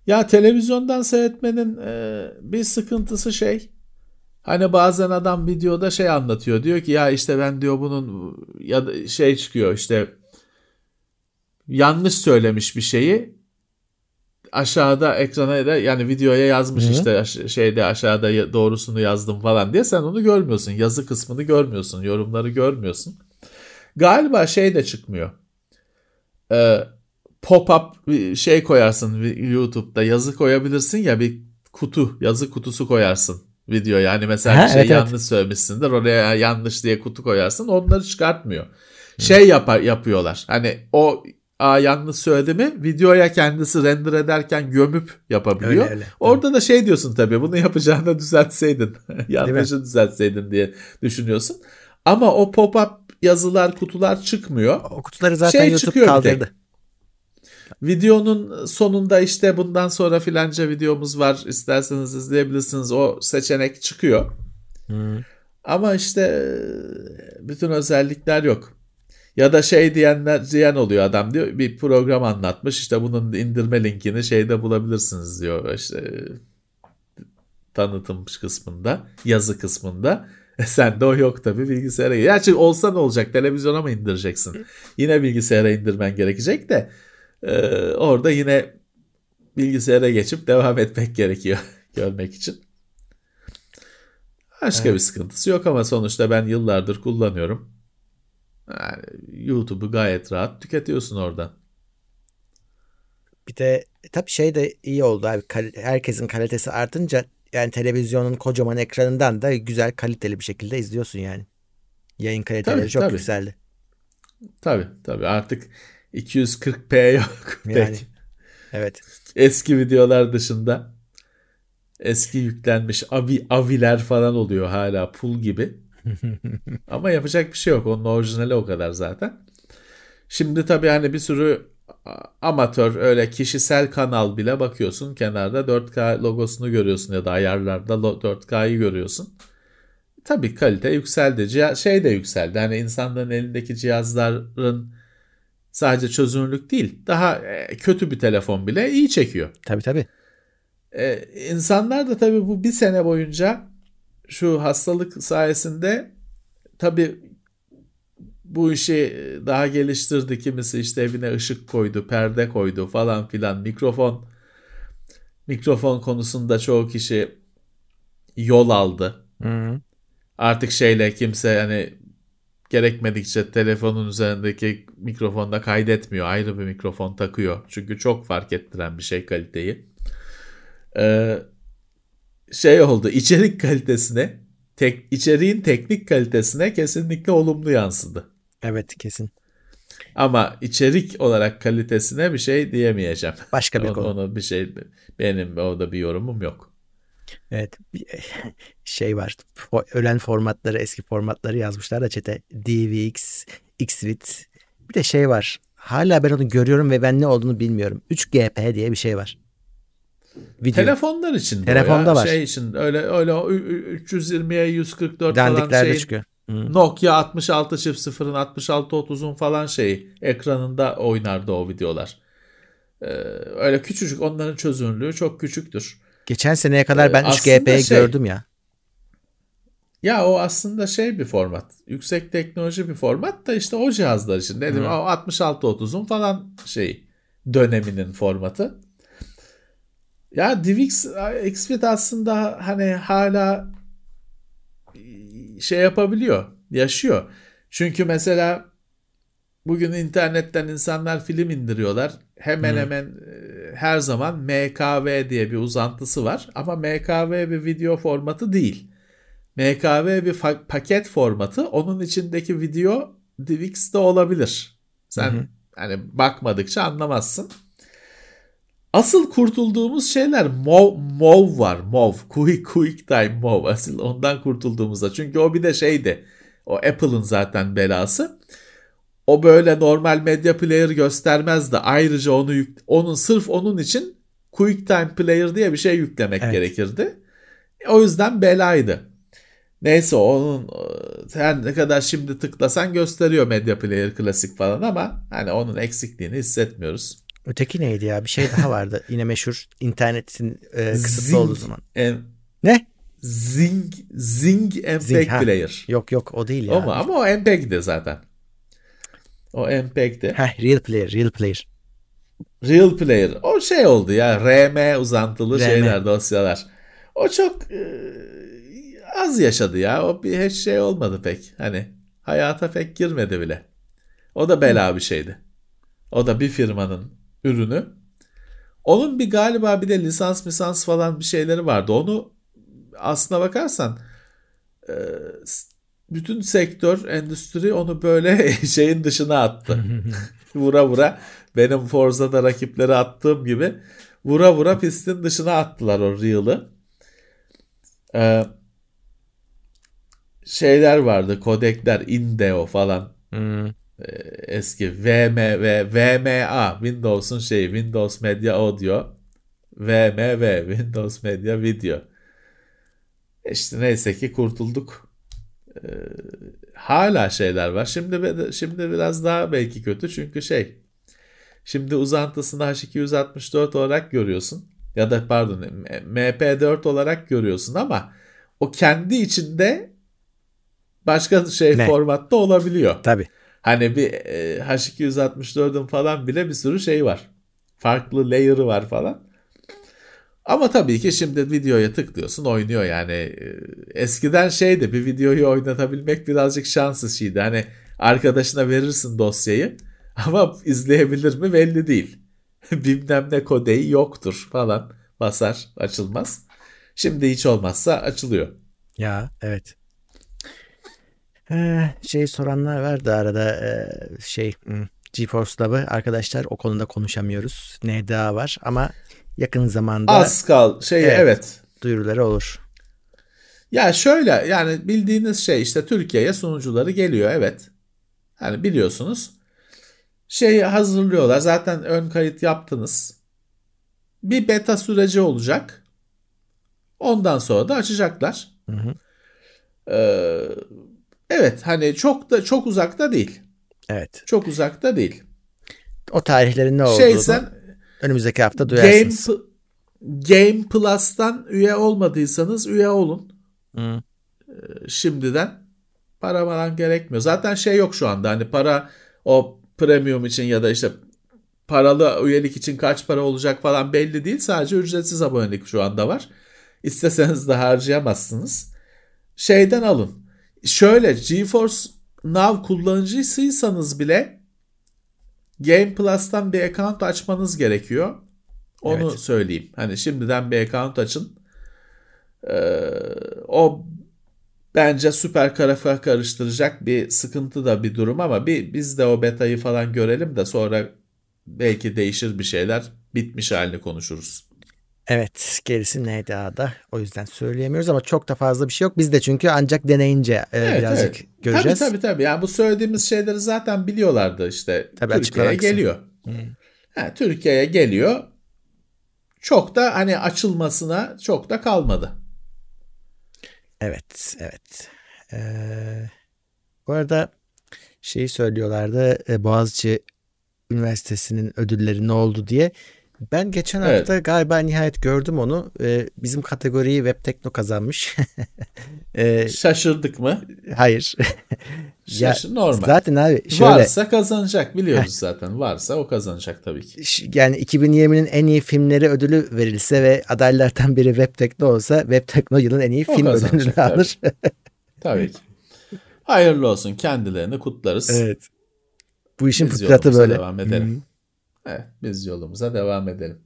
Ya televizyondan seyretmenin e, bir sıkıntısı şey Hani bazen adam videoda şey anlatıyor. Diyor ki ya işte ben diyor bunun ya da şey çıkıyor işte yanlış söylemiş bir şeyi aşağıda ekrana da yani videoya yazmış Hı-hı. işte şeyde aşağıda doğrusunu yazdım falan diye sen onu görmüyorsun. Yazı kısmını görmüyorsun. Yorumları görmüyorsun. Galiba şey de çıkmıyor. Ee, pop-up şey koyarsın YouTube'da yazı koyabilirsin ya bir kutu yazı kutusu koyarsın video yani mesela ha, bir şey evet, yanlış evet. söylemişsindir oraya yanlış diye kutu koyarsın onları çıkartmıyor. Şey yapar yapıyorlar. Hani o a yanlış söyledi mi videoya kendisi render ederken gömüp yapabiliyor. Öyle, öyle. Orada da şey diyorsun tabii bunu yapacağını düzeltseydin. Yanlışı düzeltseydin diye düşünüyorsun. Ama o pop-up yazılar kutular çıkmıyor. O kutuları zaten şey YouTube kaldırdı. Videonun sonunda işte bundan sonra filanca videomuz var isterseniz izleyebilirsiniz o seçenek çıkıyor. Hmm. Ama işte e, bütün özellikler yok. Ya da şey diyenler diyen oluyor adam diyor bir program anlatmış işte bunun indirme linkini şeyde bulabilirsiniz diyor işte tanıtım kısmında yazı kısmında. E sen de o yok tabi bilgisayara. Gerçi olsa ne olacak televizyona mı indireceksin? Yine bilgisayara indirmen gerekecek de ee, orada yine bilgisayara geçip devam etmek gerekiyor görmek için. Başka evet. bir sıkıntısı yok ama sonuçta ben yıllardır kullanıyorum. Yani YouTube'u gayet rahat tüketiyorsun oradan. Bir de e, tabii şey de iyi oldu abi. Herkesin kalitesi artınca yani televizyonun kocaman ekranından da güzel kaliteli bir şekilde izliyorsun yani. Yayın kaliteleri tabii, çok tabii. yükseldi. Tabii tabii artık 240p yok. Yani. Pek. Evet. Eski videolar dışında eski yüklenmiş avi aviler falan oluyor hala pul gibi. Ama yapacak bir şey yok. Onun orijinali o kadar zaten. Şimdi tabii hani bir sürü amatör öyle kişisel kanal bile bakıyorsun kenarda 4K logosunu görüyorsun ya da ayarlarda 4K'yı görüyorsun. Tabii kalite yükseldi. Şey de yükseldi. Hani insanların elindeki cihazların Sadece çözünürlük değil. Daha e, kötü bir telefon bile iyi çekiyor. Tabii tabii. Ee, insanlar da tabii bu bir sene boyunca şu hastalık sayesinde tabii bu işi daha geliştirdi. Kimisi işte evine ışık koydu, perde koydu falan filan. Mikrofon mikrofon konusunda çoğu kişi yol aldı. Hı hı. Artık şeyle kimse hani gerekmedikçe telefonun üzerindeki mikrofonda kaydetmiyor. Ayrı bir mikrofon takıyor. Çünkü çok fark ettiren bir şey kaliteyi. Ee, şey oldu içerik kalitesine tek içeriğin teknik kalitesine kesinlikle olumlu yansıdı. Evet kesin. Ama içerik olarak kalitesine bir şey diyemeyeceğim. Başka bir onu, konu. onu bir şey benim orada bir yorumum yok. Evet bir şey var ölen formatları eski formatları yazmışlar da çete DVX, XVIT bir de şey var hala ben onu görüyorum ve ben ne olduğunu bilmiyorum 3GP diye bir şey var. Video. Telefonlar için Telefonda var. Şey için öyle öyle o ü- ü- 320'ye 144 falan Dandiklerde şey çıkıyor. Hı. Nokia 66 çift sıfırın 66 30'un falan şeyi ekranında oynardı o videolar. Ee, öyle küçücük onların çözünürlüğü çok küçüktür. Geçen seneye kadar ben Ee, aslında 3GP'yi şey- gördüm ya. Ya o aslında şey bir format. Yüksek teknoloji bir format da işte o cihazlar için. Dedim o 66 30'un falan şey döneminin formatı. Ya DivX XFIT aslında hani hala şey yapabiliyor, yaşıyor. Çünkü mesela bugün internetten insanlar film indiriyorlar. Hemen Hı. hemen e, her zaman MKV diye bir uzantısı var. Ama MKV bir video formatı değil. MKV bir paket formatı. Onun içindeki video DivX'te olabilir. Sen hı. hani bakmadıkça anlamazsın. Asıl kurtulduğumuz şeyler MOV, MOV var. MOV. Quick, quick Time MOV. Asıl ondan kurtulduğumuzda. Çünkü o bir de şeydi. O Apple'ın zaten belası. O böyle normal medya player göstermezdi. Ayrıca onu yük- onun sırf onun için Quick Time Player diye bir şey yüklemek Evet. gerekirdi. O yüzden belaydı. Neyse onun e, her ne kadar şimdi tıklasan gösteriyor Media Player klasik falan ama hani onun eksikliğini hissetmiyoruz. Öteki neydi ya? Bir şey daha vardı. Yine meşhur internetin e, kısıtlı Zing. olduğu zaman. Em- Ne? Zing Zing MPEG Zing, ha. Player. Yok yok o değil ya. O mu? Ama o MPEG'di zaten. O MPEG'di. Heh, real player, real player. Real Player. O şey oldu ya. RM uzantılı RM. şeyler, dosyalar. O çok e, az yaşadı ya. O bir hiç şey olmadı pek. Hani hayata pek girmedi bile. O da bela bir şeydi. O da bir firmanın ürünü. Onun bir galiba bir de lisans misans falan bir şeyleri vardı. Onu aslına bakarsan e, bütün sektör, endüstri onu böyle şeyin dışına attı. vura vura benim Forza'da rakipleri attığım gibi vura vura pistin dışına attılar o Real'ı. Ee, şeyler vardı, kodekler, Indeo falan Hmm. eski VMV, VMA, Windows'un şeyi, Windows Media Audio, VMV, Windows Media Video. İşte neyse ki kurtulduk. Ee, hala şeyler var. Şimdi şimdi biraz daha belki kötü çünkü şey. Şimdi uzantısını H264 olarak görüyorsun ya da pardon MP4 olarak görüyorsun ama o kendi içinde başka şey Ne? formatta olabiliyor. Tabii. Hani bir e, H264'ün falan bile bir sürü şey var. Farklı layer'ı var falan. Ama tabii ki şimdi videoya tıklıyorsun oynuyor yani. E, Eskiden şeydi bir videoyu oynatabilmek birazcık şans işiydi. Hani arkadaşına verirsin dosyayı ama izleyebilir mi belli değil. Bilmem ne kodeyi yoktur falan basar açılmaz. Şimdi hiç olmazsa açılıyor. Ya evet. Ee, şey soranlar var da arada e, şey hmm, GeForce Lab'ı arkadaşlar o konuda konuşamıyoruz. NDA var ama yakın zamanda Az kal şey Evet. evet. duyuruları olur. Ya şöyle yani bildiğiniz şey işte Türkiye'ye sunucuları geliyor evet. Hani biliyorsunuz. Şeyi hazırlıyorlar. Zaten ön kayıt yaptınız. Bir beta süreci olacak. Ondan sonra da açacaklar. Hı hı. Ee, evet hani çok da çok uzakta değil. Evet. Çok uzakta değil. O tarihlerin ne olduğunu Şey sen önümüzdeki hafta Game, duyarsınız. P- Game Plus'tan üye olmadıysanız üye olun. Hı. şimdiden para falan gerekmiyor. Zaten şey yok şu anda hani para o premium için ya da işte paralı üyelik için kaç para olacak falan belli değil. Sadece ücretsiz abonelik şu anda var. İsteseniz de harcayamazsınız. Şeyden alın. Şöyle GeForce Now kullanıcısıysanız bile Game Plus'tan bir account açmanız gerekiyor. Onu Evet. söyleyeyim. Hani şimdiden bir account açın. Ee, o bence süper kafa karıştıracak bir sıkıntı da bir durum ama bir biz de o betayı falan görelim de sonra belki değişir bir şeyler. Bitmiş halini konuşuruz. Evet gerisi NDA'da o yüzden söyleyemiyoruz ama çok da fazla bir şey yok. Biz de çünkü ancak deneyince e, Evet, birazcık evet. göreceğiz. Tabii tabii tabii. Yani bu söylediğimiz şeyleri zaten biliyorlardı işte. Tabii, Türkiye'ye geliyor. Ha, Türkiye'ye geliyor. Çok da hani açılmasına çok da kalmadı. Evet, evet. Ee, bu arada şeyi söylüyorlardı e, Boğaziçi Üniversitesi'nin ödülleri ne oldu diye. Ben geçen Evet. hafta galiba nihayet gördüm onu. Ee, bizim kategoriyi Web Tekno kazanmış. Ee, Şaşırdık mı? hayır. Ya, Şaşır normal. Zaten abi şöyle Varsa kazanacak biliyoruz zaten. Varsa o kazanacak tabii ki. yani 2020'nin en iyi filmleri ödülü verilse ve adaylardan biri Web Tekno olsa Web Tekno yılın en iyi O film ödülünü tabii. alır. Tabii ki. Hayırlı olsun. Kendilerini kutlarız. evet. Bu işin fıtratı böyle. devam edelim. Evet, biz yolumuza devam edelim.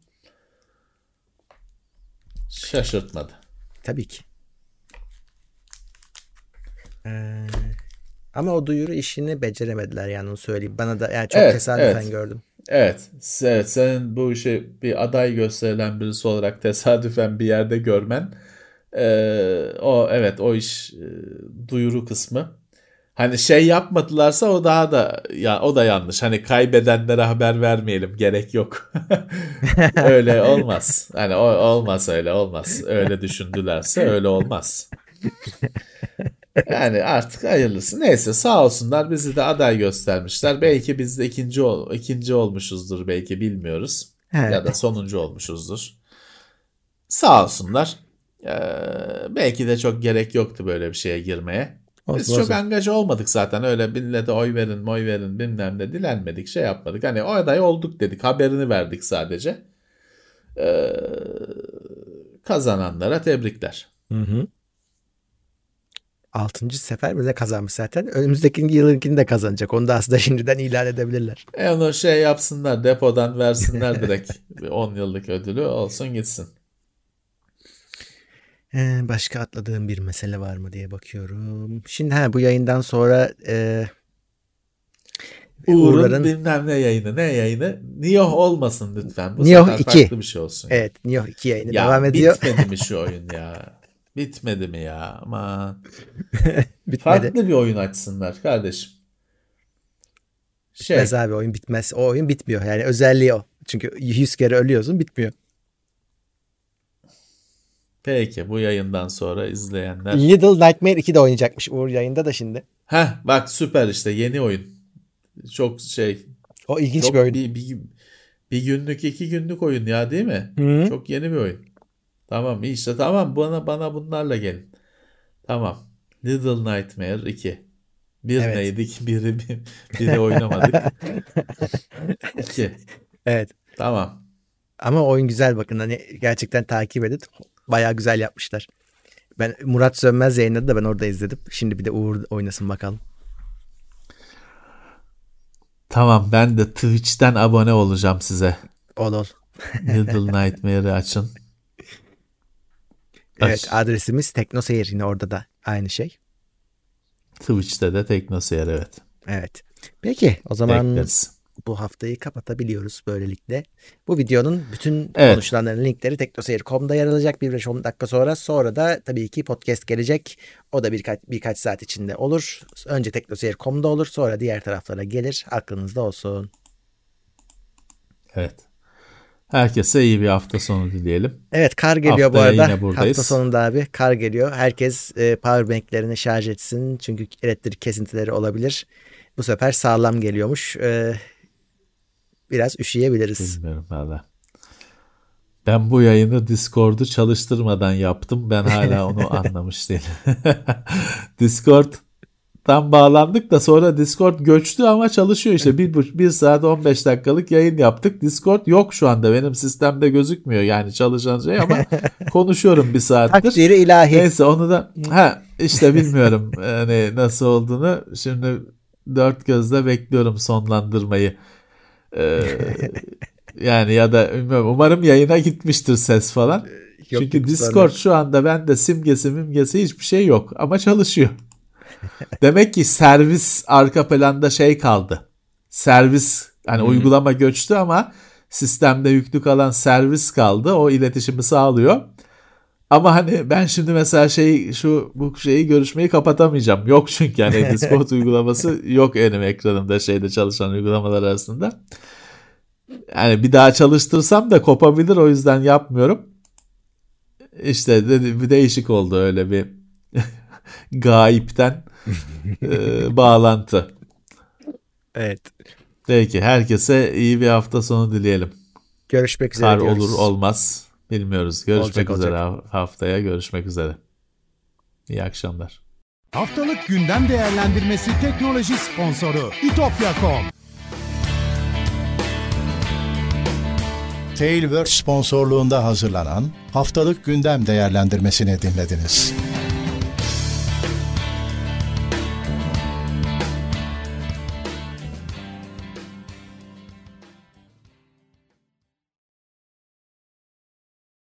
Şaşırtmadı. Tabii ki. Ee, ama o duyuru işini beceremediler yani onu söyleyeyim. Bana da yani çok Evet, tesadüfen evet. gördüm. Evet, evet senin bu işi bir aday gösterilen birisi olarak tesadüfen bir yerde görmen eee, o evet o iş eee, duyuru kısmı. Hani şey yapmadılarsa o daha da ya o da yanlış. Hani kaybedenlere haber vermeyelim gerek yok. öyle olmaz. Hani o, olmaz öyle olmaz. Öyle düşündülerse öyle olmaz. Yani artık hayırlısı. Neyse sağ olsunlar bizi de aday göstermişler. Belki biz de ikinci ol, ikinci olmuşuzdur belki bilmiyoruz. Evet. Ya da sonuncu olmuşuzdur. Sağ olsunlar. Ee, belki de çok gerek yoktu böyle bir şeye girmeye. Biz Olsun, çok angaja olmadık zaten. Öyle millete oy verin, oy verin bilmem ne dilenmedik, şey yapmadık. Hani o aday olduk dedik. Haberini verdik sadece. Ee, kazananlara tebrikler. Hı hı. Altıncı sefer bize kazanmış zaten. Önümüzdeki yılınkini de kazanacak. Onu da aslında şimdiden ilan edebilirler. E onu şey yapsınlar depodan versinler direkt. Bir 10 yıllık ödülü olsun gitsin. Ee, başka atladığım bir mesele var mı diye bakıyorum. Şimdi ha bu yayından sonra e, Uğur'un Uğur'ların bilmem ne yayını ne yayını Nioh olmasın lütfen. Bu Nioh sefer 2. farklı bir şey olsun. evet Nioh 2 yayını Ya devam ediyor. bitmedi mi şu oyun ya? Bitmedi mi ya? Aman. Bitmedi. Farklı bir oyun açsınlar kardeşim. Şey, Bitmez abi oyun bitmez. O oyun bitmiyor. Yani özelliği o. Çünkü 100 kere ölüyorsun bitmiyor. Peki bu yayından sonra izleyenler. Little Nightmare 2 de oynayacakmış Uğur yayında da şimdi. Heh bak süper işte yeni oyun. Çok şey. O ilginç Çok bir oyun. bir, bir, bir günlük iki günlük oyun ya değil mi? Hı. Çok yeni bir oyun. Tamam iyi işte tamam bana bana bunlarla gelin. Tamam. Little Nightmare 2. Bir Evet. neydik biri biri oynamadık. İki. Evet. Tamam. Ama oyun güzel bakın hani gerçekten takip edin. Bayağı güzel yapmışlar. Ben Murat Sönmez yayınladı da ben orada izledim. Şimdi bir de Uğur oynasın bakalım. Tamam ben de Twitch'ten abone olacağım size. Ol ol. Little Nightmare'ı açın. Evet Aç. adresimiz Teknoseyir yine orada da aynı şey. Twitch'te de Teknoseyir evet. Evet. Peki o zaman Bekleriz. Bu haftayı kapatabiliyoruz böylelikle. Bu videonun bütün Evet. konuşulanların linkleri teknoseyir.com'da yer alacak 1-5-10 dakika sonra. Sonra da tabii ki podcast gelecek. O da birkaç, birkaç saat içinde olur. Önce teknoseyir.com'da olur sonra diğer taraflara gelir. Aklınızda olsun. Evet. Herkese iyi bir hafta sonu dileyelim. Evet kar geliyor bu Haftaya arada. yine buradayız. Hafta sonunda abi kar geliyor. Herkes e, powerbanklerini şarj etsin. Çünkü elektrik kesintileri olabilir. Bu sefer sağlam geliyormuş. E, biraz üşüyebiliriz. Bilmiyorum valla. Ben bu yayını Discord'u çalıştırmadan yaptım. Ben hala onu anlamış değilim. Discord'dan bağlandık da sonra Discord göçtü ama çalışıyor işte. Bir, bir saat 15 dakikalık yayın yaptık. Discord yok şu anda. Benim sistemde gözükmüyor yani çalışan şey ama konuşuyorum bir saattir. Takdiri ilahi. Neyse onu da ha işte bilmiyorum hani nasıl olduğunu. Şimdi dört gözle bekliyorum sonlandırmayı. Ee, yani ya da bilmiyorum umarım yayına gitmiştir ses falan. Yok Çünkü Discord şu anda bende simgesi mimgesi hiçbir şey yok ama çalışıyor. Demek ki servis arka planda şey kaldı. Servis hani uygulama göçtü ama sistemde yüklü kalan servis kaldı. O iletişimi sağlıyor. Ama hani ben şimdi mesela şey şu bu şeyi görüşmeyi kapatamayacağım. Yok çünkü yani Discord uygulaması yok benim ekranımda şeyde çalışan uygulamalar arasında. Yani bir daha çalıştırsam da kopabilir o yüzden yapmıyorum. İşte bir değişik oldu öyle bir gayipten e, bağlantı. Evet. Peki herkese iyi bir hafta sonu dileyelim. Görüşmek üzere Kar diyoruz. olur olmaz bilmiyoruz. Görüşmek Olacak, üzere haftaya görüşmek üzere. İyi akşamlar. Haftalık gündem değerlendirmesi teknoloji sponsoru itopya.com. Tailwords sponsorluğunda hazırlanan haftalık gündem değerlendirmesini dinlediniz.